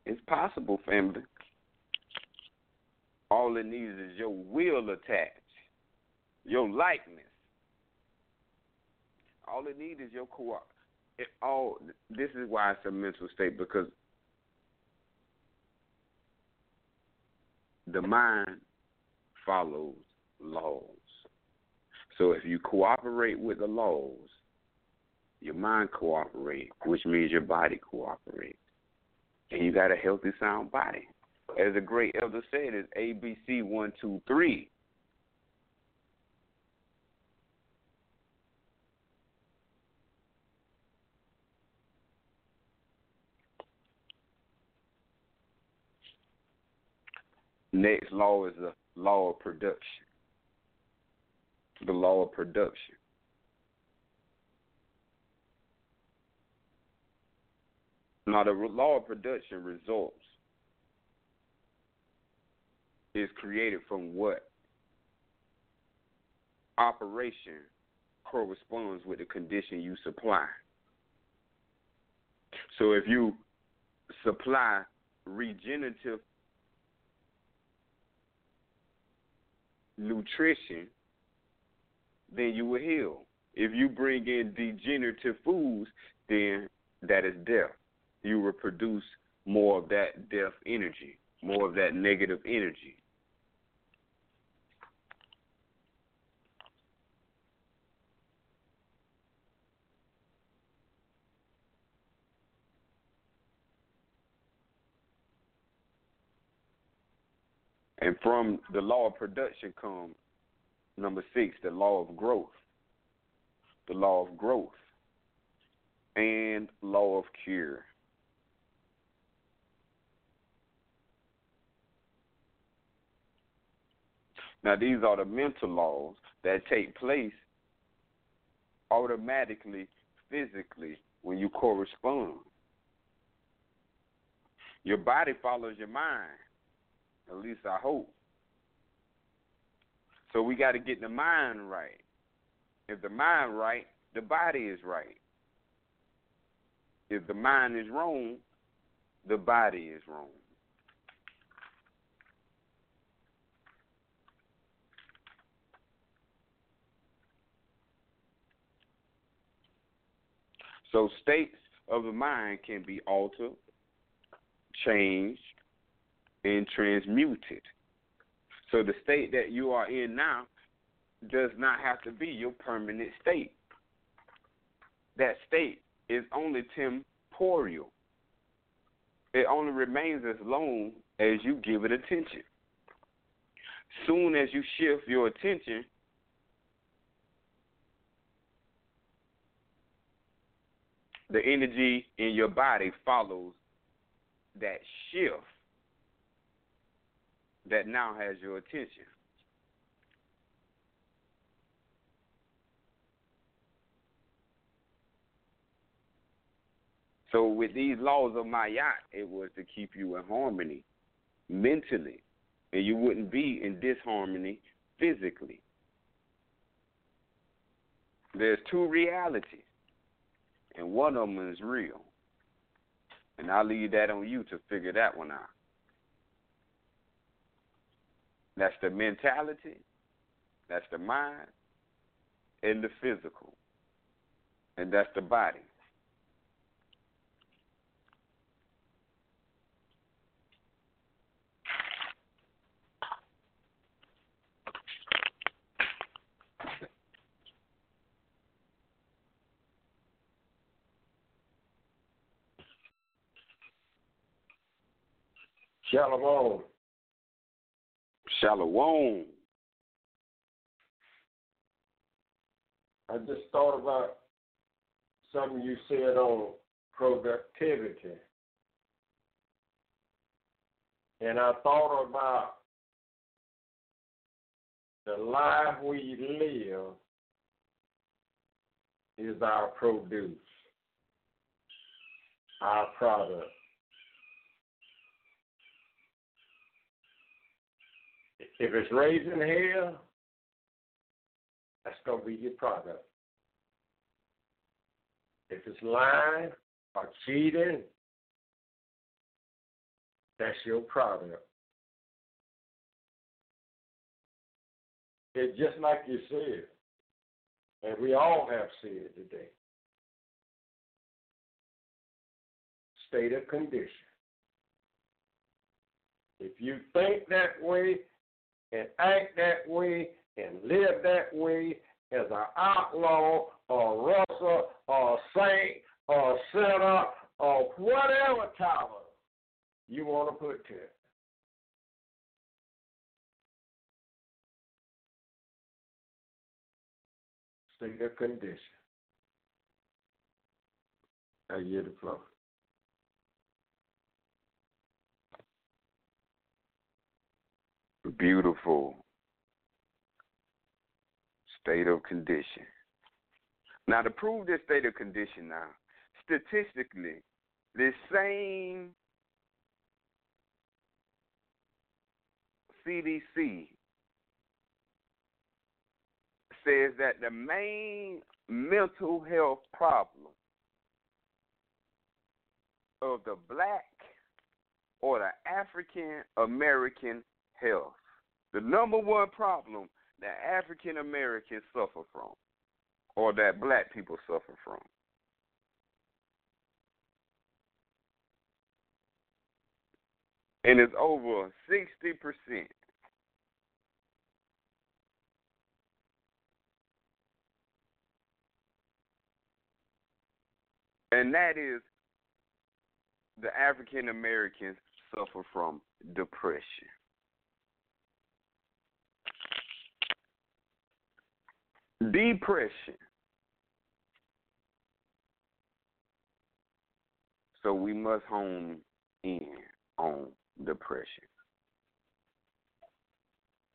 It's possible, family. All it needs is your will attached your likeness. All it needs is your co it all this is why it's a mental state because the mind follows laws. So if you cooperate with the laws, your mind cooperates, which means your body cooperates. And you got a healthy sound body. As a great elder said, it's ABC one, two, three. Next law is the law of production. The law of production. Now, the law of production results is created from what? Operation corresponds with the condition you supply. So if you supply regenerative nutrition, then you will heal. If you bring in degenerative foods, then that is death. You will produce more of that death energy, more of that negative energy. And from the law of production comes number six, the law of growth. The law of growth and law of cure. Now, these are the mental laws that take place automatically, physically, when you correspond. Your body follows your mind. At least I hope. So we got to get the mind right. If the mind right, the body is right. If the mind is wrong, the body is wrong. So states of the mind can be altered, changed, and transmuted. So the state that you are in now does not have to be your permanent state. That state is only temporal. It only remains as long as you give it attention. Soon as you shift your attention the energy in your body follows that shift that now has your attention. So with these laws of Maat, it was to keep you in harmony mentally, and you wouldn't be in disharmony physically. There's two realities, and one of them is real. And I'll leave that on you to figure that one out. That's the mentality, that's the mind, and the physical. And that's the body. Shalom. Shalom. I just thought about something you said on productivity. And I thought about the life we live is our produce, our product. If it's raising hell, that's to be your product. If it's lying or cheating, that's your product. it's just like you said, and we all have said today. State of condition. If you think that way and act that way and live that way as an outlaw or a Russell or a saint or a sinner or whatever title you want to put to it. Of condition. I hear the flow. Beautiful state of condition. Now, to prove this state of condition, now, statistically, this same CDC says that the main mental health problem of the black or the African American health, the number one problem that African Americans suffer from or that black people suffer from. And it's over 60%. And that is the African Americans suffer from depression. Depression. So we must hone in on depression.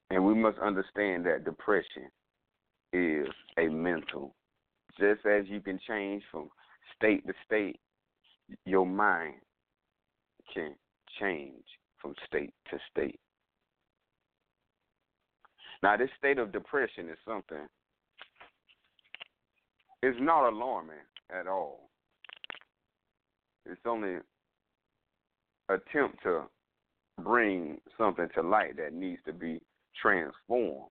And we must understand that depression is a mental. Just as you can change from state to state, your mind can change from state to state. Now, this state of depression is something it's not alarming at all. It's only attempt to bring something to light that needs to be transformed.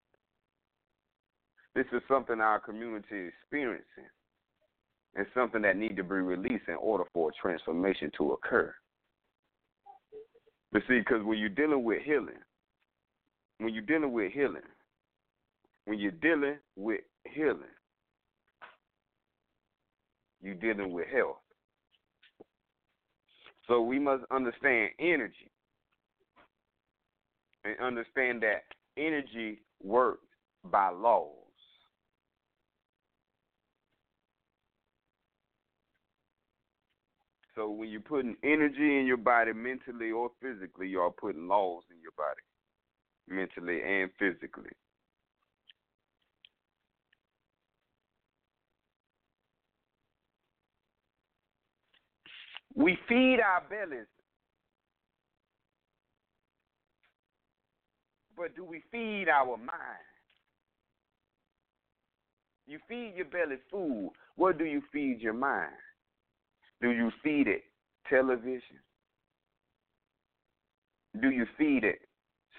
This is something our community is experiencing and something that need to be released in order for a transformation to occur. But see, because when you're dealing with healing, when you're dealing with healing, when you're dealing with healing, you're dealing with health. So we must understand energy and understand that energy works by laws. So when you're putting energy in your body mentally or physically, you are putting laws in your body mentally and physically. We feed our bellies. But do we feed our mind? You feed your belly food. What do you feed your mind? Do you feed it television? Do you feed it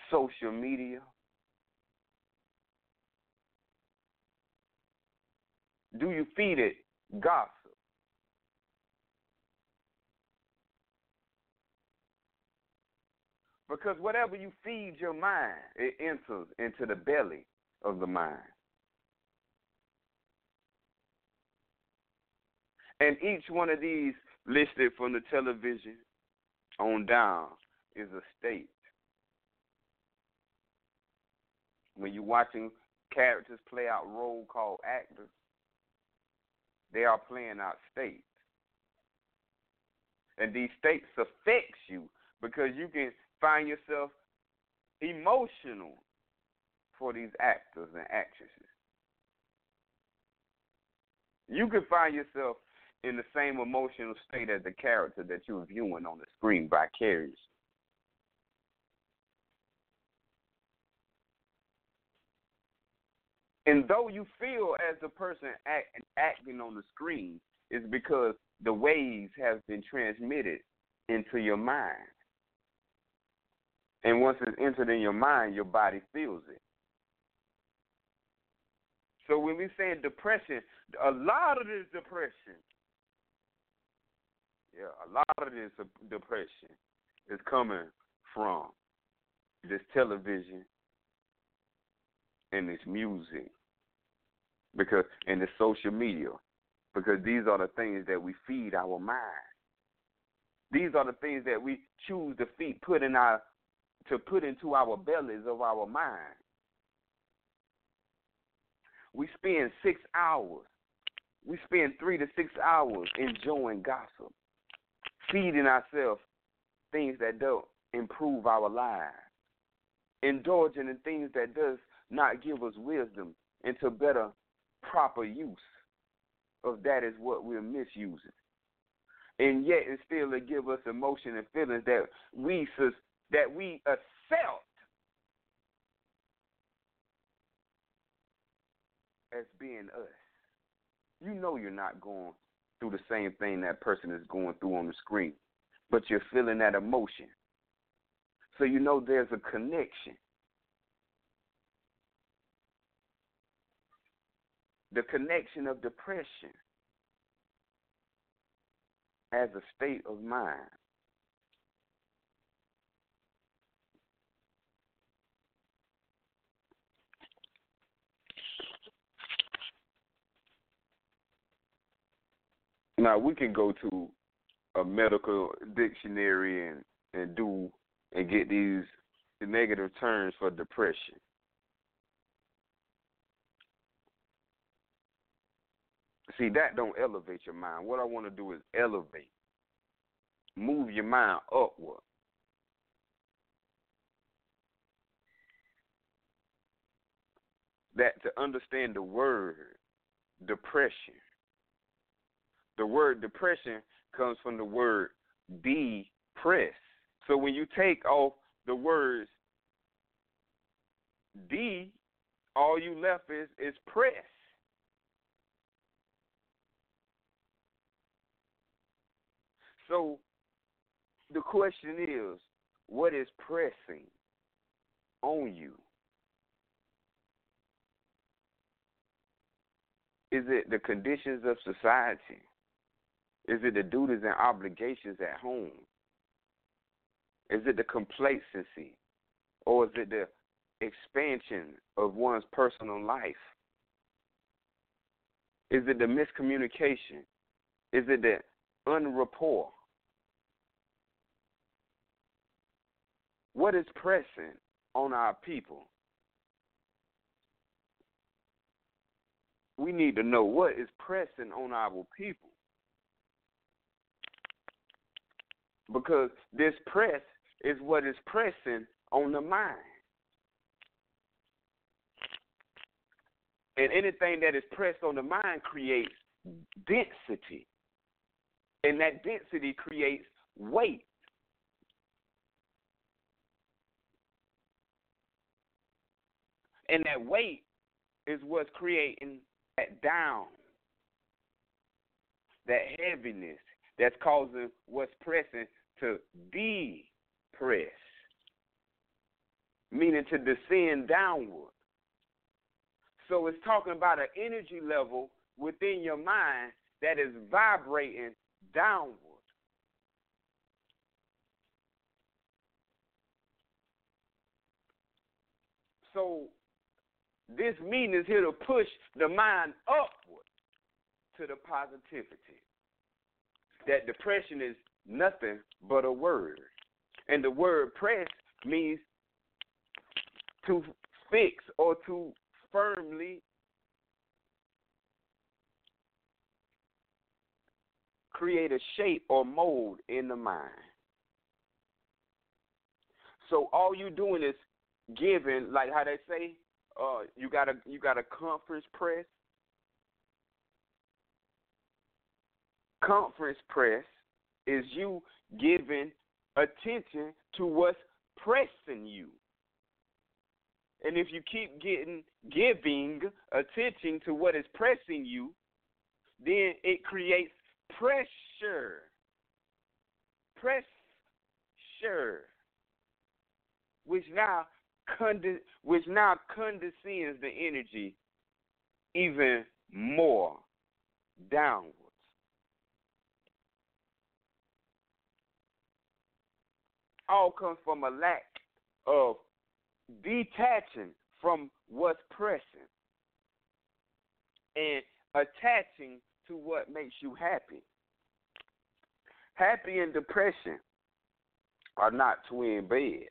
social media? Do you feed it gossip? Because whatever you feed your mind, it enters into the belly of the mind. And each one of these listed from the television on down is a state. When you're watching characters play out role called actors, they are playing out states. And these states affects you because you can find yourself emotional for these actors and actresses. You can find yourself in the same emotional state as the character that you're viewing on the screen vicariously. And though you feel as the person act, acting on the screen, is because the waves have been transmitted into your mind. And once it's entered in your mind, your body feels it. So when we say depression, a lot of this depression, yeah, a lot of this depression is coming from this television and this music because and the social media because these are the things that we feed our mind. These are the things that we choose to feed, put in our to put into our bellies of our mind. We spend six hours. We spend three to six hours enjoying gossip, feeding ourselves things that don't improve our lives, indulging in things that does not give us wisdom into better, proper use of that is what we're misusing. And yet, it still to give us emotion and feelings that we that we accept as being us. You know you're not going through the same thing that person is going through on the screen, but you're feeling that emotion. So you know there's a connection. The connection of depression as a state of mind. Now we can go to a medical dictionary and and do and get these negative terms for depression. See, that don't elevate your mind. What I want to do is elevate, move your mind upward. That to understand the word depression the word depression comes from the word depress. So when you take off the words D, all you left is is press. So the question is, what is pressing on you? Is it the conditions of society? Is it the duties and obligations at home? Is it the complacency? Or is it the expansion of one's personal life? Is it the miscommunication? Is it the unrapport? What is pressing on our people? We need to know what is pressing on our people. Because this press is what is pressing on the mind. And anything that is pressed on the mind creates density. And that density creates weight. And that weight is what's creating that down, that heaviness, that's causing what's pressing to depress, meaning to descend downward. So it's talking about an energy level within your mind that is vibrating downward. So this meaning is here to push the mind upward to the positivity that depression is nothing but a word. And the word press means to fix or to firmly create a shape or mold in the mind. So all you doing is giving, like how they say, uh, you got a you got a conference press, conference press is you giving attention to what's pressing you. And if you keep getting giving attention to what is pressing you, then it creates pressure. Pressure. Which now conde- which now condescends the energy even more downwards. All comes from a lack of detaching from what's present and attaching to what makes you happy. Happy and depression are not twin beds.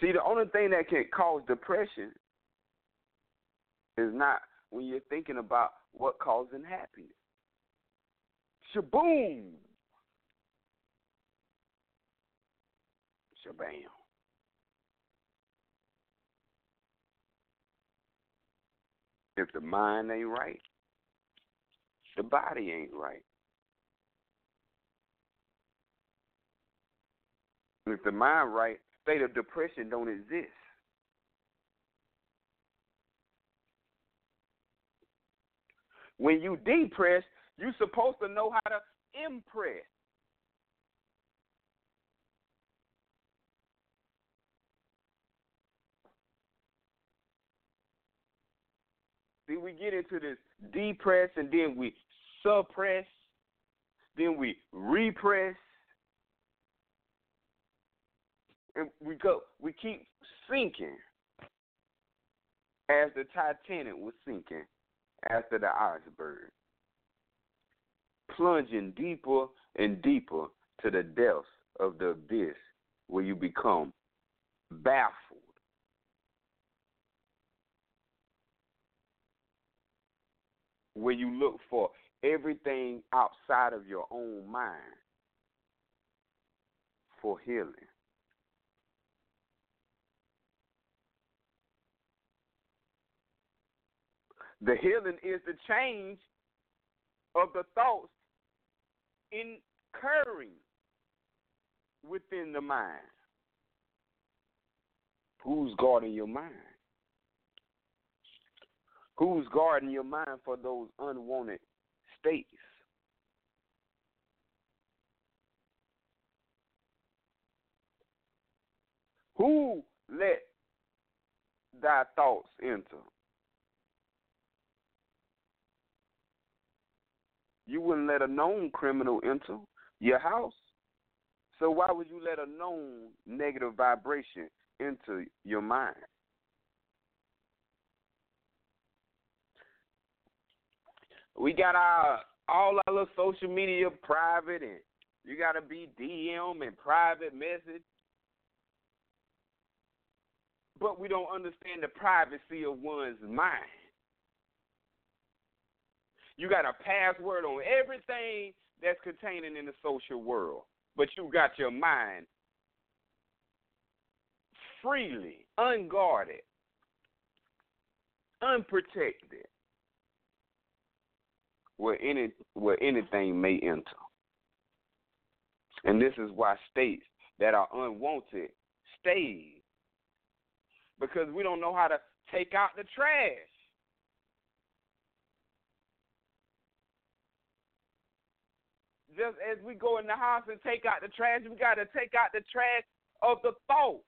See, the only thing that can cause depression is not when you're thinking about what causing happiness. Shaboom! Shabam. If the mind ain't right, the body ain't right. If the mind right, state of depression don't exist. When you depress, you're supposed to know how to impress. See, we get into this depress and then we suppress, then we repress, and we go, we keep sinking as the Titanic was sinking after the iceberg, plunging deeper and deeper to the depths of the abyss where you become baffled. Where you look for everything outside of your own mind for healing. The healing is the change of the thoughts incurring within the mind. Who's guarding your mind? Who's guarding your mind for those unwanted states? Who let thy thoughts enter? You wouldn't let a known criminal enter your house. So why would you let a known negative vibration into your mind? We got our all our little social media private and you gotta be DM and private message. But we don't understand the privacy of one's mind. You got a password on everything that's contained in the social world, but you got your mind freely, unguarded, unprotected, where any where anything may enter. And this is why states that are unwanted stay because we don't know how to take out the trash. Just as we go in the house and take out the trash, we got to take out the trash of the thought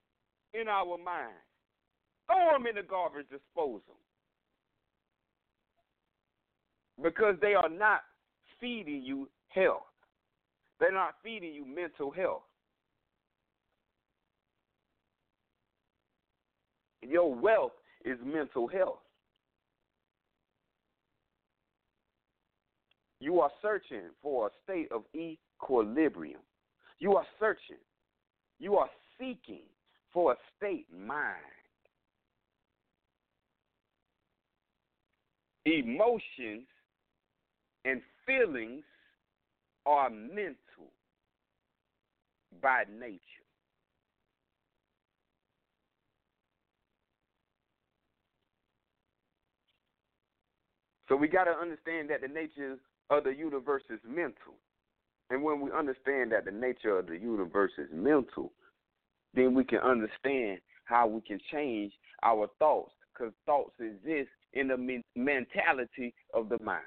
in our mind. Throw them in the garbage disposal. Because they are not feeding you health. They're not feeding you mental health. Your wealth is mental health. You are searching for a state of equilibrium. You are searching. You are seeking for a state mind. Emotions and feelings are mental by nature. So we got to understand that the nature of the universe is mental. And when we understand that the nature of the universe is mental, then we can understand how we can change our thoughts because thoughts exist in the mentality of the mind.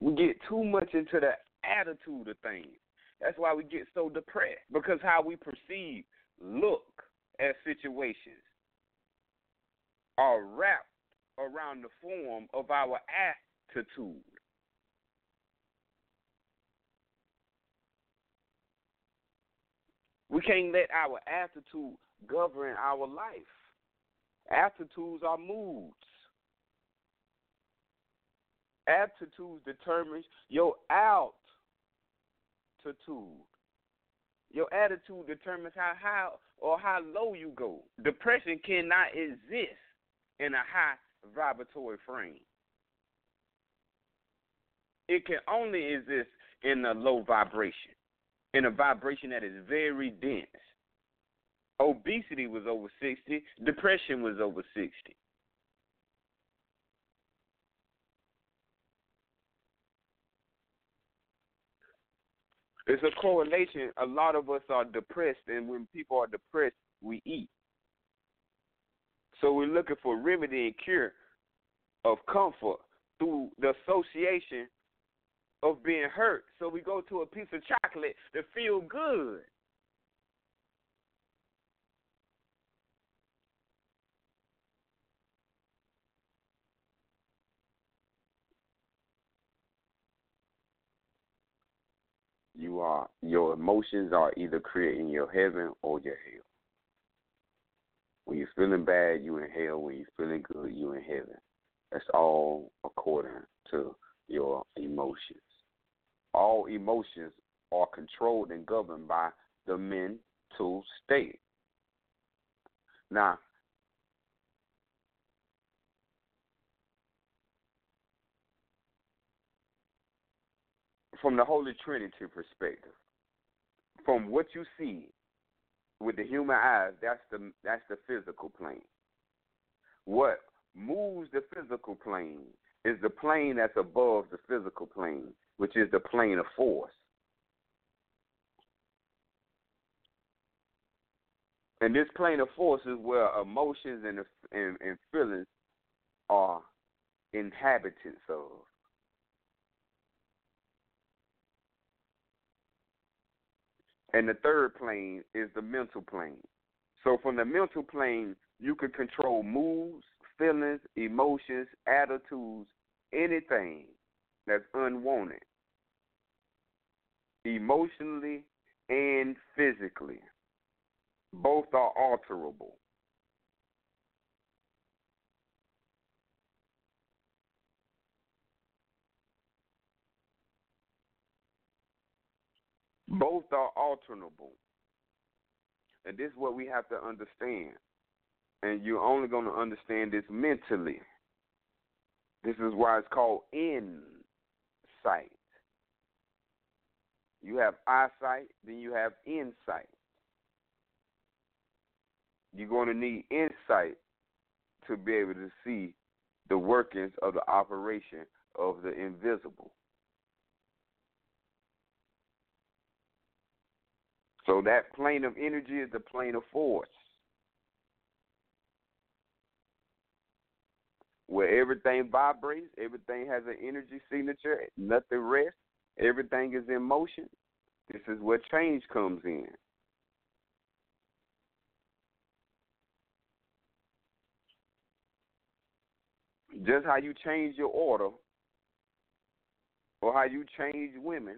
We get too much into the attitude of things. That's why we get so depressed because how we perceive, look at situations are wrapped around the form of our attitude. We can't let our attitude govern our life. Attitudes are moods. Attitudes determines your altitude. Your attitude determines how high or how low you go. Depression cannot exist in a high vibratory frame. It can only exist in a low vibration, in a vibration that is very dense. Obesity was over 60, depression was over 60. It's a correlation. A lot of us are depressed, and when people are depressed, we eat. So we're looking for remedy and cure of comfort through the association of being hurt. So we go to a piece of chocolate to feel good. You are your emotions are either creating your heaven or your hell. When you're feeling bad, you in hell. When you're feeling good, you in heaven. That's all according to your emotions. All emotions are controlled and governed by the mental state. Now, from the Holy Trinity perspective, from what you see with the human eyes, that's the that's the physical plane. What moves the physical plane is the plane that's above the physical plane, which is the plane of force. And this plane of force is where emotions and, and, and feelings are inhabitants of. And the third plane is the mental plane. So from the mental plane, you can control moods, feelings, emotions, attitudes, anything that's unwanted, emotionally and physically. Both are alterable. Both are alternable. And this is what we have to understand. And you're only going to understand this mentally. This is why it's called insight. You have eyesight, then you have insight. You're going to need insight to be able to see the workings of the operation of the invisible. So that plane of energy is the plane of force. Where everything vibrates, everything has an energy signature, nothing rests, everything is in motion. This is where change comes in. Just how you change your order or how you change women,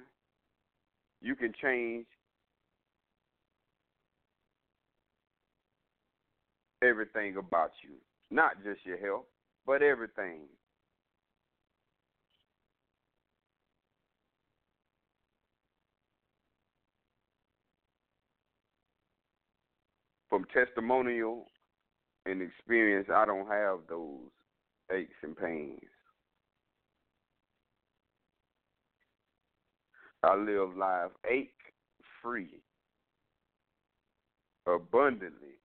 you can change everything about you. Not just your health, but everything. From testimonial and experience, I don't have those aches and pains. I live life ache free, abundantly,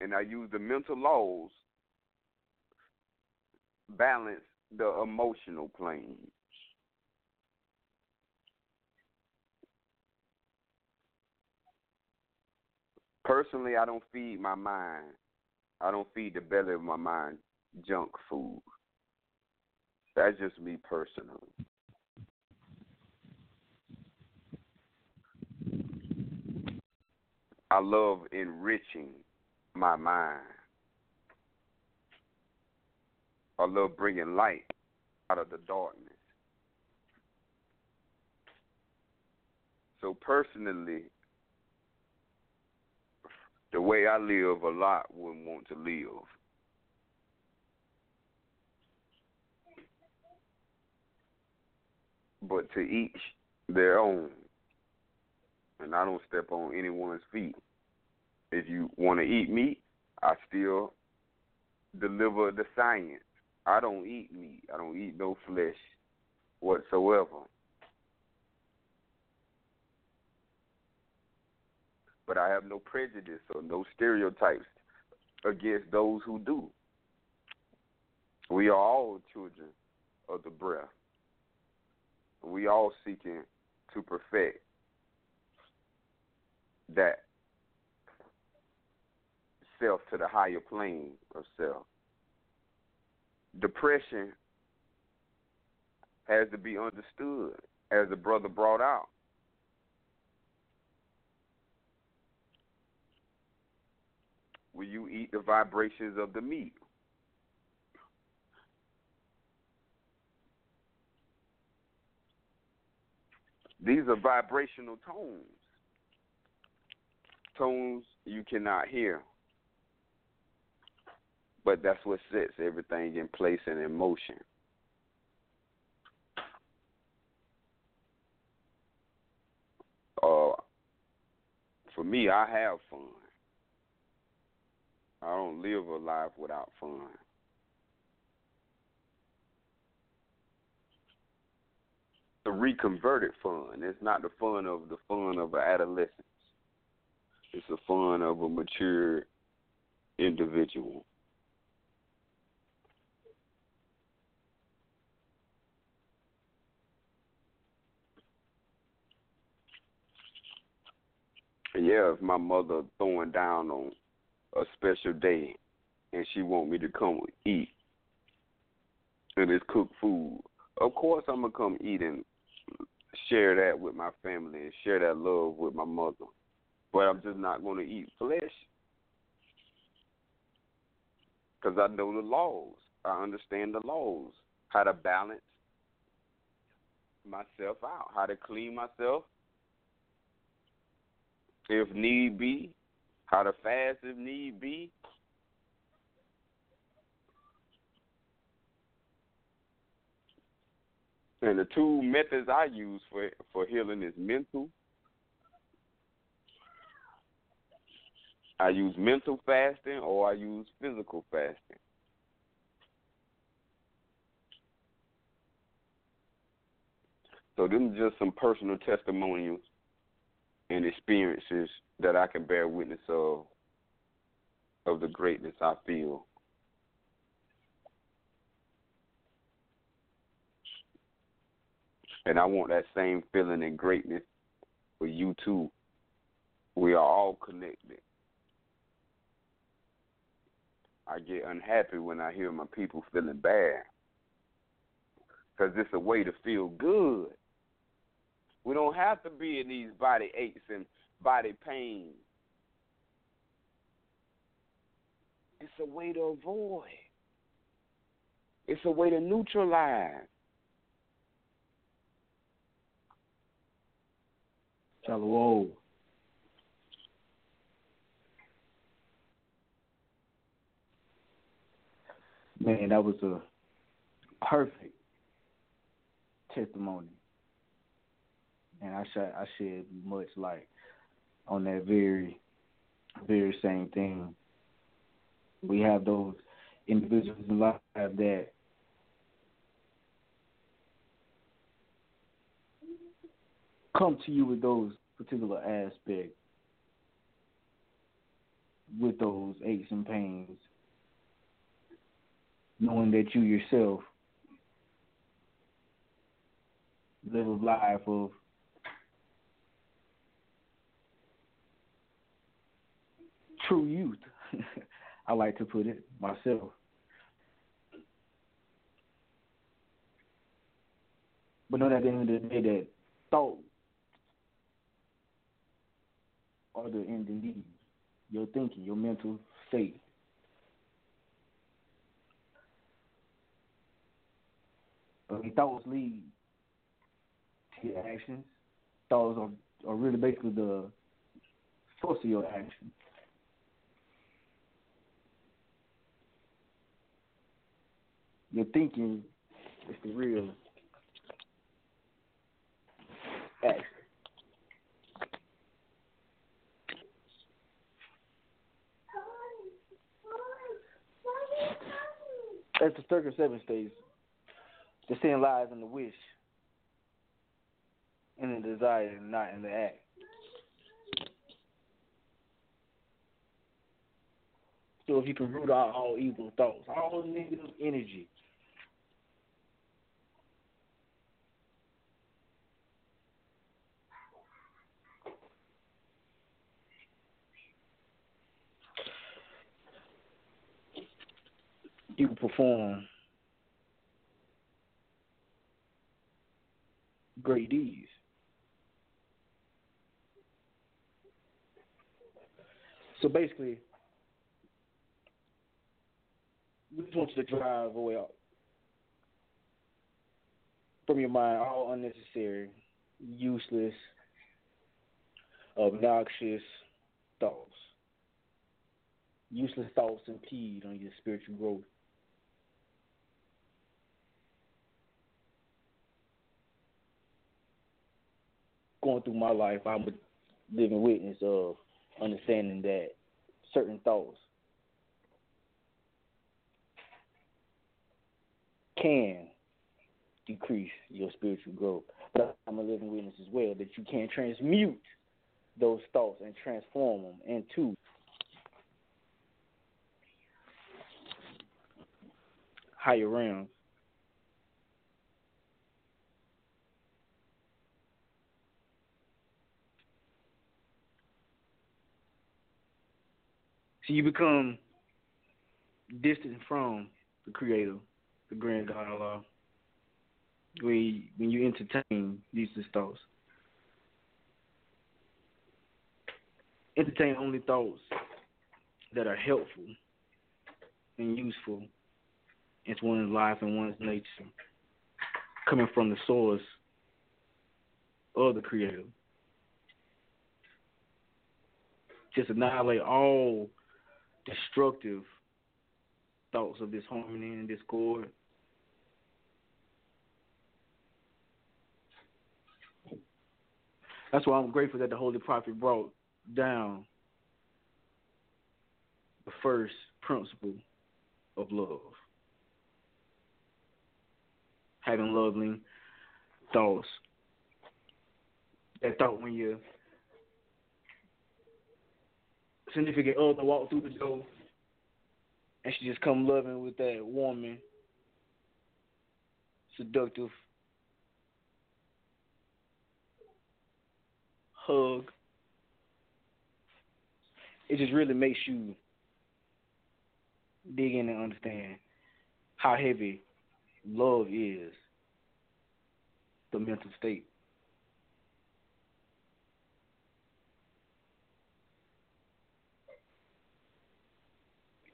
and I use the mental laws balance the emotional plane. Personally, I don't feed my mind. I don't feed the belly of my mind junk food. That's just me personally. I love enriching my mind. A little bringing light out of the darkness. So personally, the way I live, a lot wouldn't want to live. But to each their own. And I don't step on anyone's feet. If you want to eat meat, I still deliver the science. I don't eat meat. I don't eat no flesh whatsoever. But I have no prejudice or no stereotypes against those who do. We are all children of the breath. We all seeking to perfect that self to the higher plane of self. Depression has to be understood, as the brother brought out. Will you eat the vibrations of the meat? These are vibrational tones. Tones you cannot hear. But that's what sets everything in place and in motion. Uh, for me, I have fun. I don't live a life without fun. The reconverted fun. It's not the fun of the fun of an adolescence. It's the fun of a mature individual. Yeah, if my mother throwing down on a special day and she want me to come eat and it's cooked food, of course I'm gonna come eat and share that with my family and share that love with my mother. But I'm just not gonna eat flesh because I know the laws. I understand the laws, how to balance myself out, how to clean myself if need be, how to fast if need be. And the two methods I use for for healing is mental. I use mental fasting or I use physical fasting. So them just some personal testimonials and experiences that I can bear witness of of the greatness I feel. And I want that same feeling and greatness for you too. We are all connected. I get unhappy when I hear my people feeling bad because it's a way to feel good. We don't have to be in these body aches and body pains. It's a way to avoid. It's a way to neutralize. Shalom. Man, that was a perfect testimony and I shed I shed much light on that very very same thing. We have those individuals in life that come to you with those particular aspects, with those aches and pains, knowing that you yourself live a life of true youth, [laughs] I like to put it myself. But not at the end of the day, that thoughts are the end in deed, your thinking, your mental state. But your thoughts lead to your actions. Thoughts are, are really basically the source of your actions. Your thinking is the real action. As the circle seven states, the sin lies in the wish, in the desire, and not in the act. So if you can root out all evil thoughts, all negative energy, you perform great deeds. So basically, we just want you to drive away from your mind all unnecessary, useless, obnoxious thoughts. Useless thoughts impede on your spiritual growth. Going through my life, I'm a living witness of understanding that certain thoughts can decrease your spiritual growth. But I'm a living witness as well that you can transmute those thoughts and transform them into higher realms. So you become distant from the Creator, the Grand God Allah, when when you entertain these thoughts. Entertain only thoughts that are helpful and useful into one's life and one's nature, coming from the source of the Creator. Just annihilate all destructive thoughts of disharmony and discord. That's why I'm grateful that the Holy Prophet brought down the first principle of love. Having loving thoughts. That thought when you significant other walk through the door and she just come loving with that warming, seductive hug. It just really makes you dig in and understand how heavy love is, the mental state.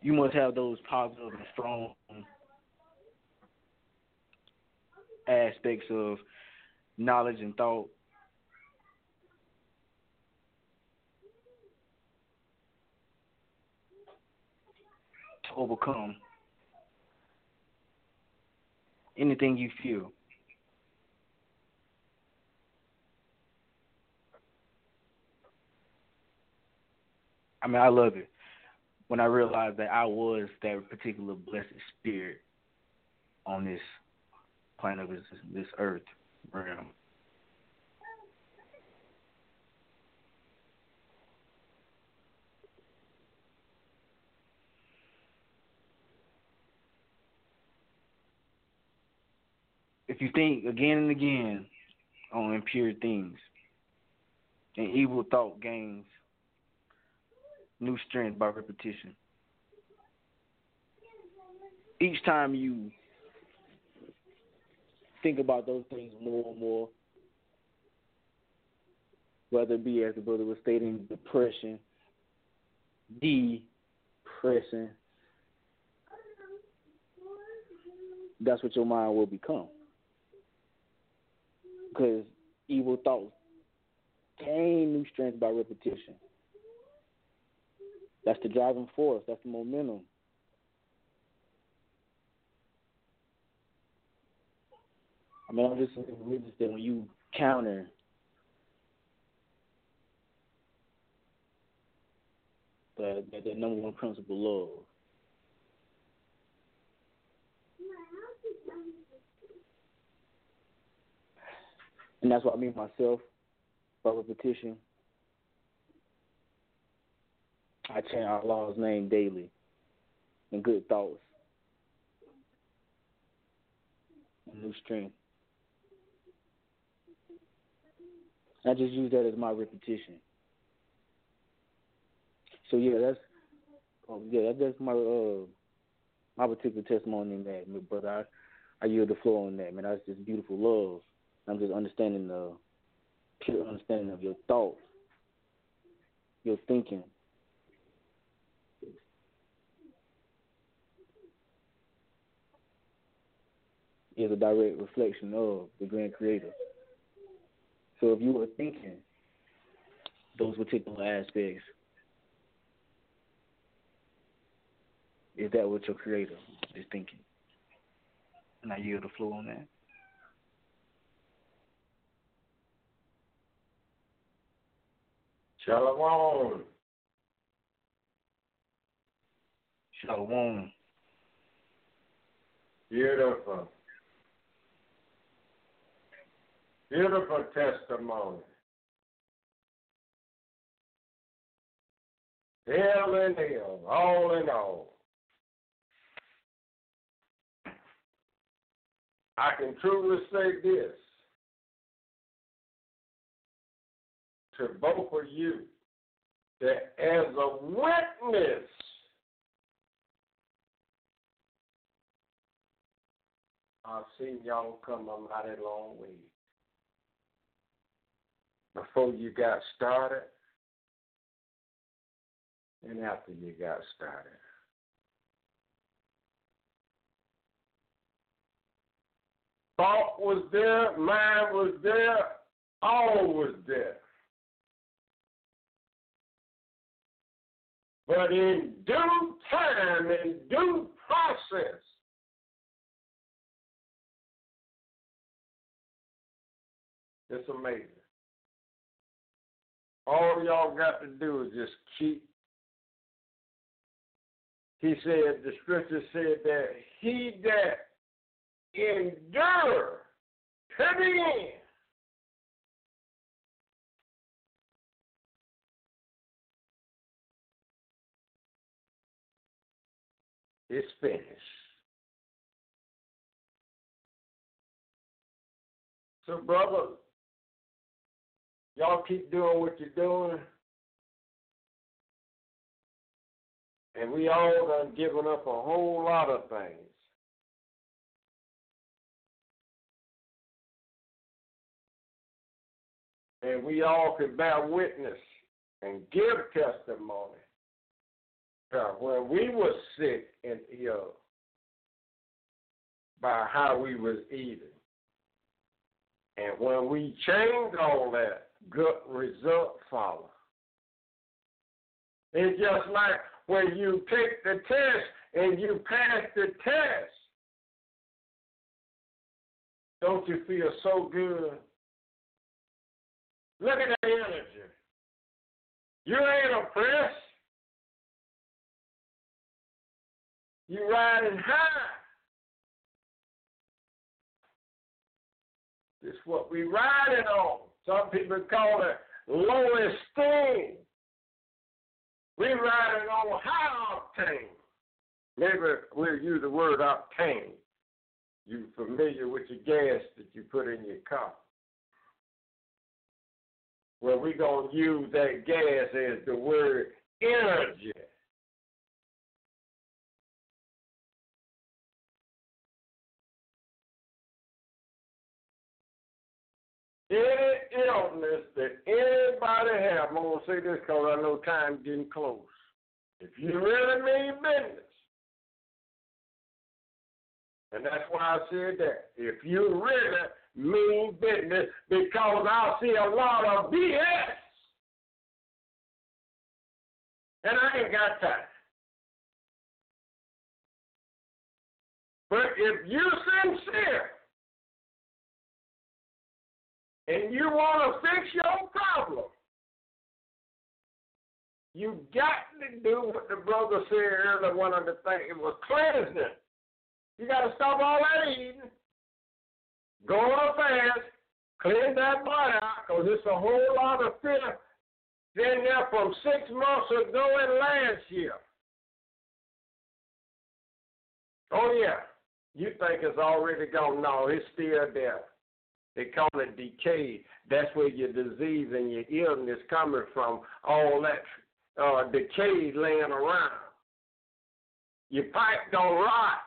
You must have those positive and strong aspects of knowledge and thought. To overcome anything you feel. I mean, I love it when I realized that I was that particular blessed spirit on this planet of this, this earth realm. If you think again and again on impure things, and evil thought gains new strength by repetition. Each time you think about those things more and more. Whether it be, as the brother was stating, depression, depression. That's what your mind will become. Because evil thoughts gain new strength by repetition. That's the driving force. That's the momentum. I mean, I'm just religious that when you counter the, the, the number one principle, love. And that's what I mean myself by repetition. I chant Allah's name daily in good thoughts and new strength. I just use that as my repetition. So yeah, that's oh, yeah, that's my uh my particular testimony in that, but I I yield the floor on that, man. That's just beautiful love. I'm just understanding the pure understanding of your thoughts, your thinking. Is a direct reflection of the grand creator. So if you were thinking those particular aspects, is that what your creator is thinking? And I yield the floor on that. Shalom. Shalom. Beautiful. Beautiful testimony. Hell and hell, all in all. I can truly say this to both of you that as a witness, I've seen y'all come a mighty long way before you got started and after you got started. Thought was there, mind was there, all was there. But in due time, in due process, it's amazing. All y'all got to do is just keep. He said, the scripture said that he that endure to the end is finished. So, brother, y'all keep doing what you're doing. And we all done given up a whole lot of things. And we all can bear witness and give testimony when we were sick and ill by how we was eating. And when we changed all that, good result follow. It's just like when you take the test and you pass the test. Don't you feel so good? Look at that energy. You ain't oppressed. You riding high. This is what we riding on. Some people call it low esteem. We riding on high octane. Maybe we'll use the word octane. You familiar with your gas that you put in your car? Well, we're going to use that gas as the word energy. Have, I'm going to say this because I know time's getting close. If you really mean business, and that's why I said that. If you really mean business, because I see a lot of BS, and I ain't got time. But if you're sincere and you want to fix your problem, you got to do what the brother said earlier. One of the things it was cleansing. You got to stop all that eating, go on a fast, clean that body out, because it's a whole lot of fear in there from six months ago and last year. Oh yeah. You think it's already gone. No, it's still there. They call it decay. That's where your disease and your illness coming from. All that uh, decay laying around. Your pipe don't rot.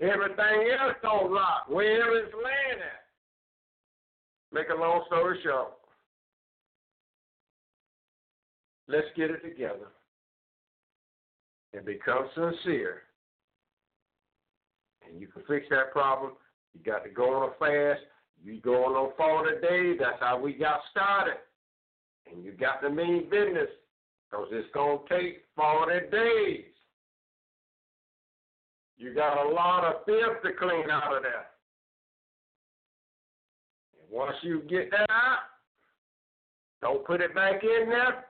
Everything else don't rot. Wherever it's laying at. Make a long story short. Let's get it together and become sincere and you can fix that problem. You got to go on a fast. You go on 40 days. That's how we got started. And you got to mean business because it's going to take 40 days. You got a lot of filth to clean out of there. And once you get that out, don't put it back in there,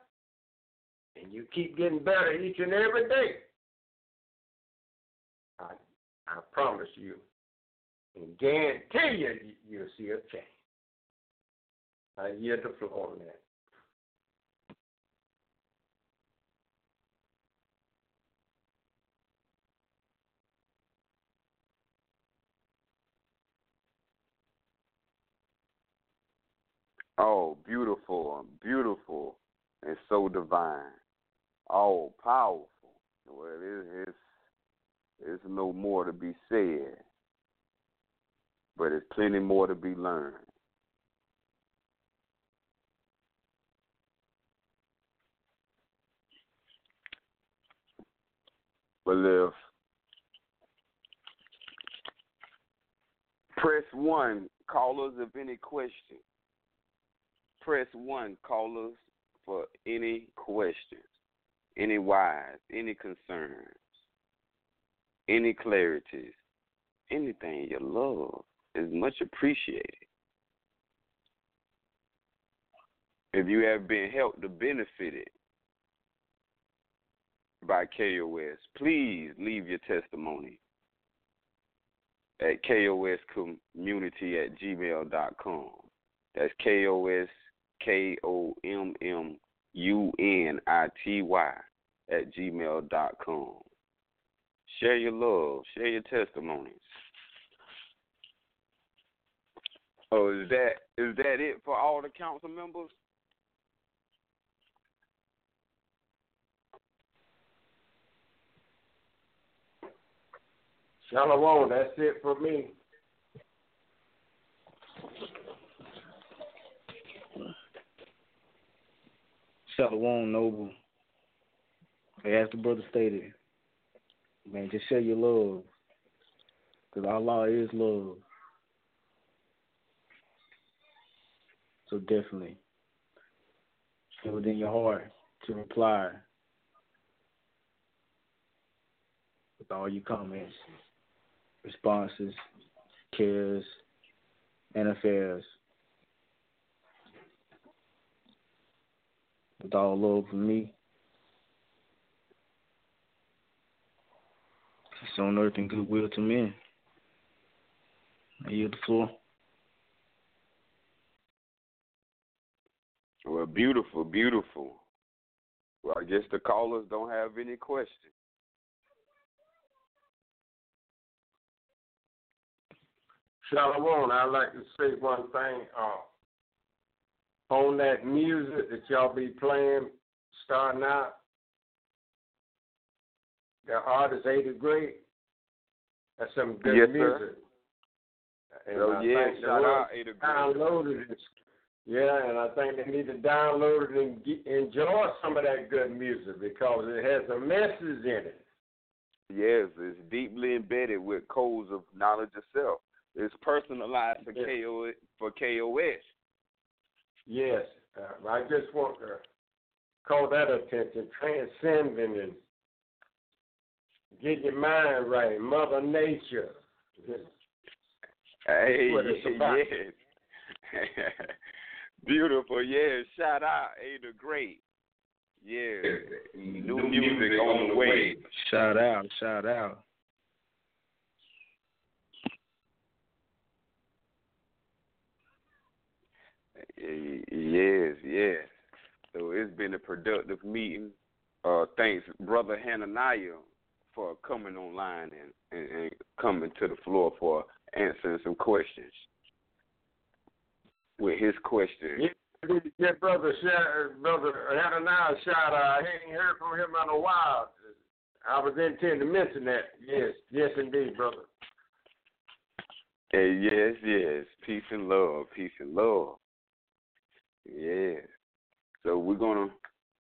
and you keep getting better each and every day. I I promise you, and guarantee you, you'll see a change. I yield the floor on that. Oh, beautiful, beautiful, and so divine. Oh, powerful. Well, it, it's there's no more to be said, but there's plenty more to be learned. But if press one, callers of any question. Press one, callers for any questions, any wise, any concerns any clarities, anything you love is much appreciated. If you have been helped to benefit it by KOS, please leave your testimony at koscommunity at gmail.com. That's K O S K O M M U N I T Y at gmail.com. Share your love. Share your testimonies. Oh, is that is that it for all the council members? Shalom, that's it for me. Shalom, Noble. As the brother stated, Man, just show your love. Because Allah is love. So definitely feel it in your heart to reply with all your comments, responses, cares, and affairs. With all love from me Peace on earth and goodwill to men. I yield the floor. Well, beautiful, beautiful. Well, I guess the callers don't have any questions. Shalom, I'd like to say one thing. Uh, on that music that y'all be playing starting out, the artist Ada Gray. That's some good yes, music. Sir. And oh I yeah, shout out Ada downloaded it. Yeah, and I think they need to download it and get, enjoy some of that good music because it has a message in it. Yes, it's deeply embedded with codes of knowledge itself. It's personalized for Yes. KO for KOS. Yes, uh, I just want to call that attention, transcending and get your mind right. Mother Nature. Hey, what it's about. yes. [laughs] Beautiful, yes. Shout out Ada Great. Yeah. New music on the way. Shout out, shout out. Yes, yes. So it's been a productive meeting. Uh, thanks, brother Hananiah, for coming online and, and, and coming to the floor for answering some questions. With his question, Yeah, yeah brother, shout, brother Hananiah shout out. I ain't heard from him in a while. I was intending to mention that. Yes, yes indeed, brother. Hey, yes, yes. Peace and love. Peace and love. Yeah. So we're gonna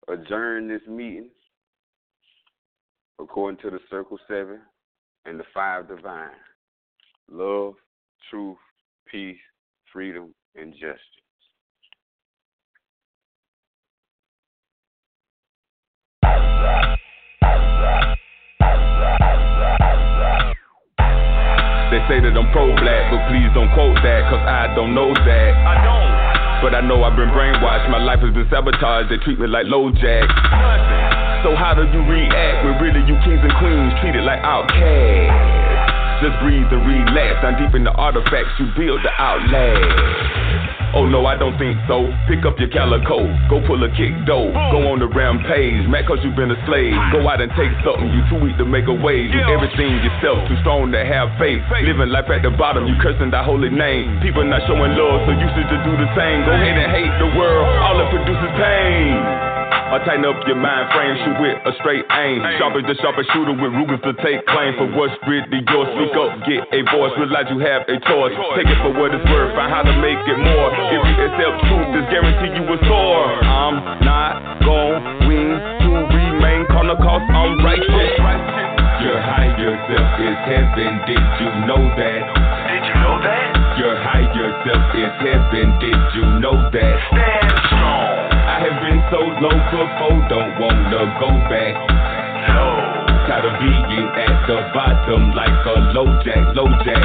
adjourn this meeting according to the circle seven and the five divine. Love, truth, peace, freedom, and justice. They say that I'm pro-black, but please don't quote that, cause I don't know that. I don't. But I know I've been brainwashed, my life has been sabotaged, they treat me like low jack. So how do you react when really you kings and queens treated like outcasts? Just breathe and relax, down deep in the artifacts you build the outlast. Oh no, I don't think so. Pick up your calico, go pull a kick dough, go on the rampage. Mad cause you've been a slave. Go out and take something, you too weak to make a wage. Do everything yourself, too strong to have faith. Living life at the bottom, you cursing thy holy name. People not showing love, so you should just do the same. Go ahead and hate the world, all it produces pain. Or tighten up your mind frame, shoot with a straight aim. Sharp as the sharpest shooter with Rugers to take claim for what's really yours. Speak up, get a voice, realize you have a choice. Take it for what it's worth, find how to make it more. If you accept truth, this guarantee you a soar. I'm not gon' win to remain corner cause I'm righteous. Your higher self is heaven, did you know that? Did you know that? Your higher self is heaven, did you know that? So low before, don't wanna go back. No. Tired of being at the bottom like a low jack, low jack.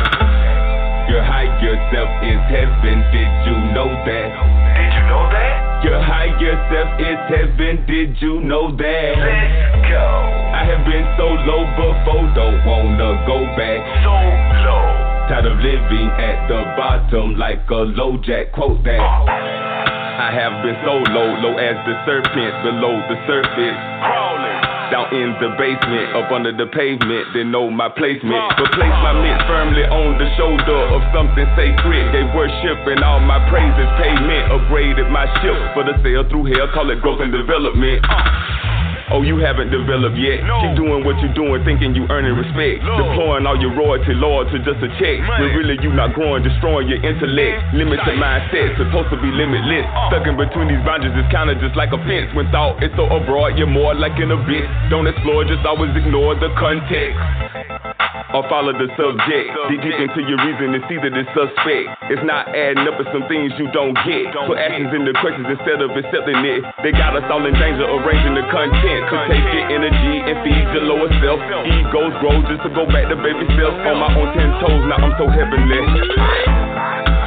Your higher self is heaven, did you know that? Did you know that? Your higher self is heaven, did you know that? Let's go. I have been so low before, don't wanna go back. So low. Tired of living at the bottom like a low jack, quote that. Oh. I have been so low, low as the serpent below the surface. Crawling. Down in the basement, up under the pavement, they know my placement. But place my mitts firmly on the shoulder of something sacred. They worship and all my praises payment. Upgraded my ship for the sail through hell, call it growth and development. Oh, you haven't developed yet. Keep doing what you're doing, thinking you earning respect. Deploying all your royalty law to just a check. When really you not growing, destroying your intellect. Limited mindset, supposed to be limitless. Uh. Stuck in between these boundaries is kinda just like a fence. When thought is so abroad, you're more like an abyss. Don't explore, just always ignore the context. Or follow the subject. Dig deep into your reason and see that it's suspect. It's not adding up with some things you don't get. Put actions into questions instead of accepting it. They got us all in danger, arranging the content. To take your energy and feed your lower self. Egos grow just to go back to baby self. On my own ten toes, now I'm so heavenly.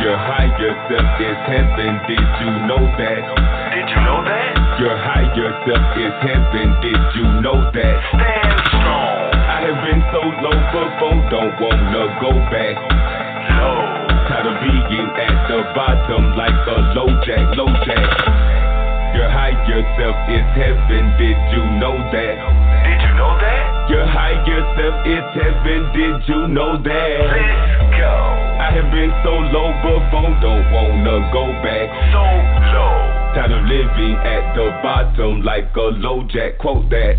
Your higher self is heaven, did you know that? Did you know that? Your higher self is heaven, did you know that? Stand strong. I have been so low before, don't wanna go back. Low. Tired of being at the bottom like a low jack, low jack. Your higher self is heaven, did you know that? Did you know that? Your higher self is heaven, did you know that? Let's go. I have been so low before, don't wanna go back. So low. Tired of living at the bottom like a low jack, quote that.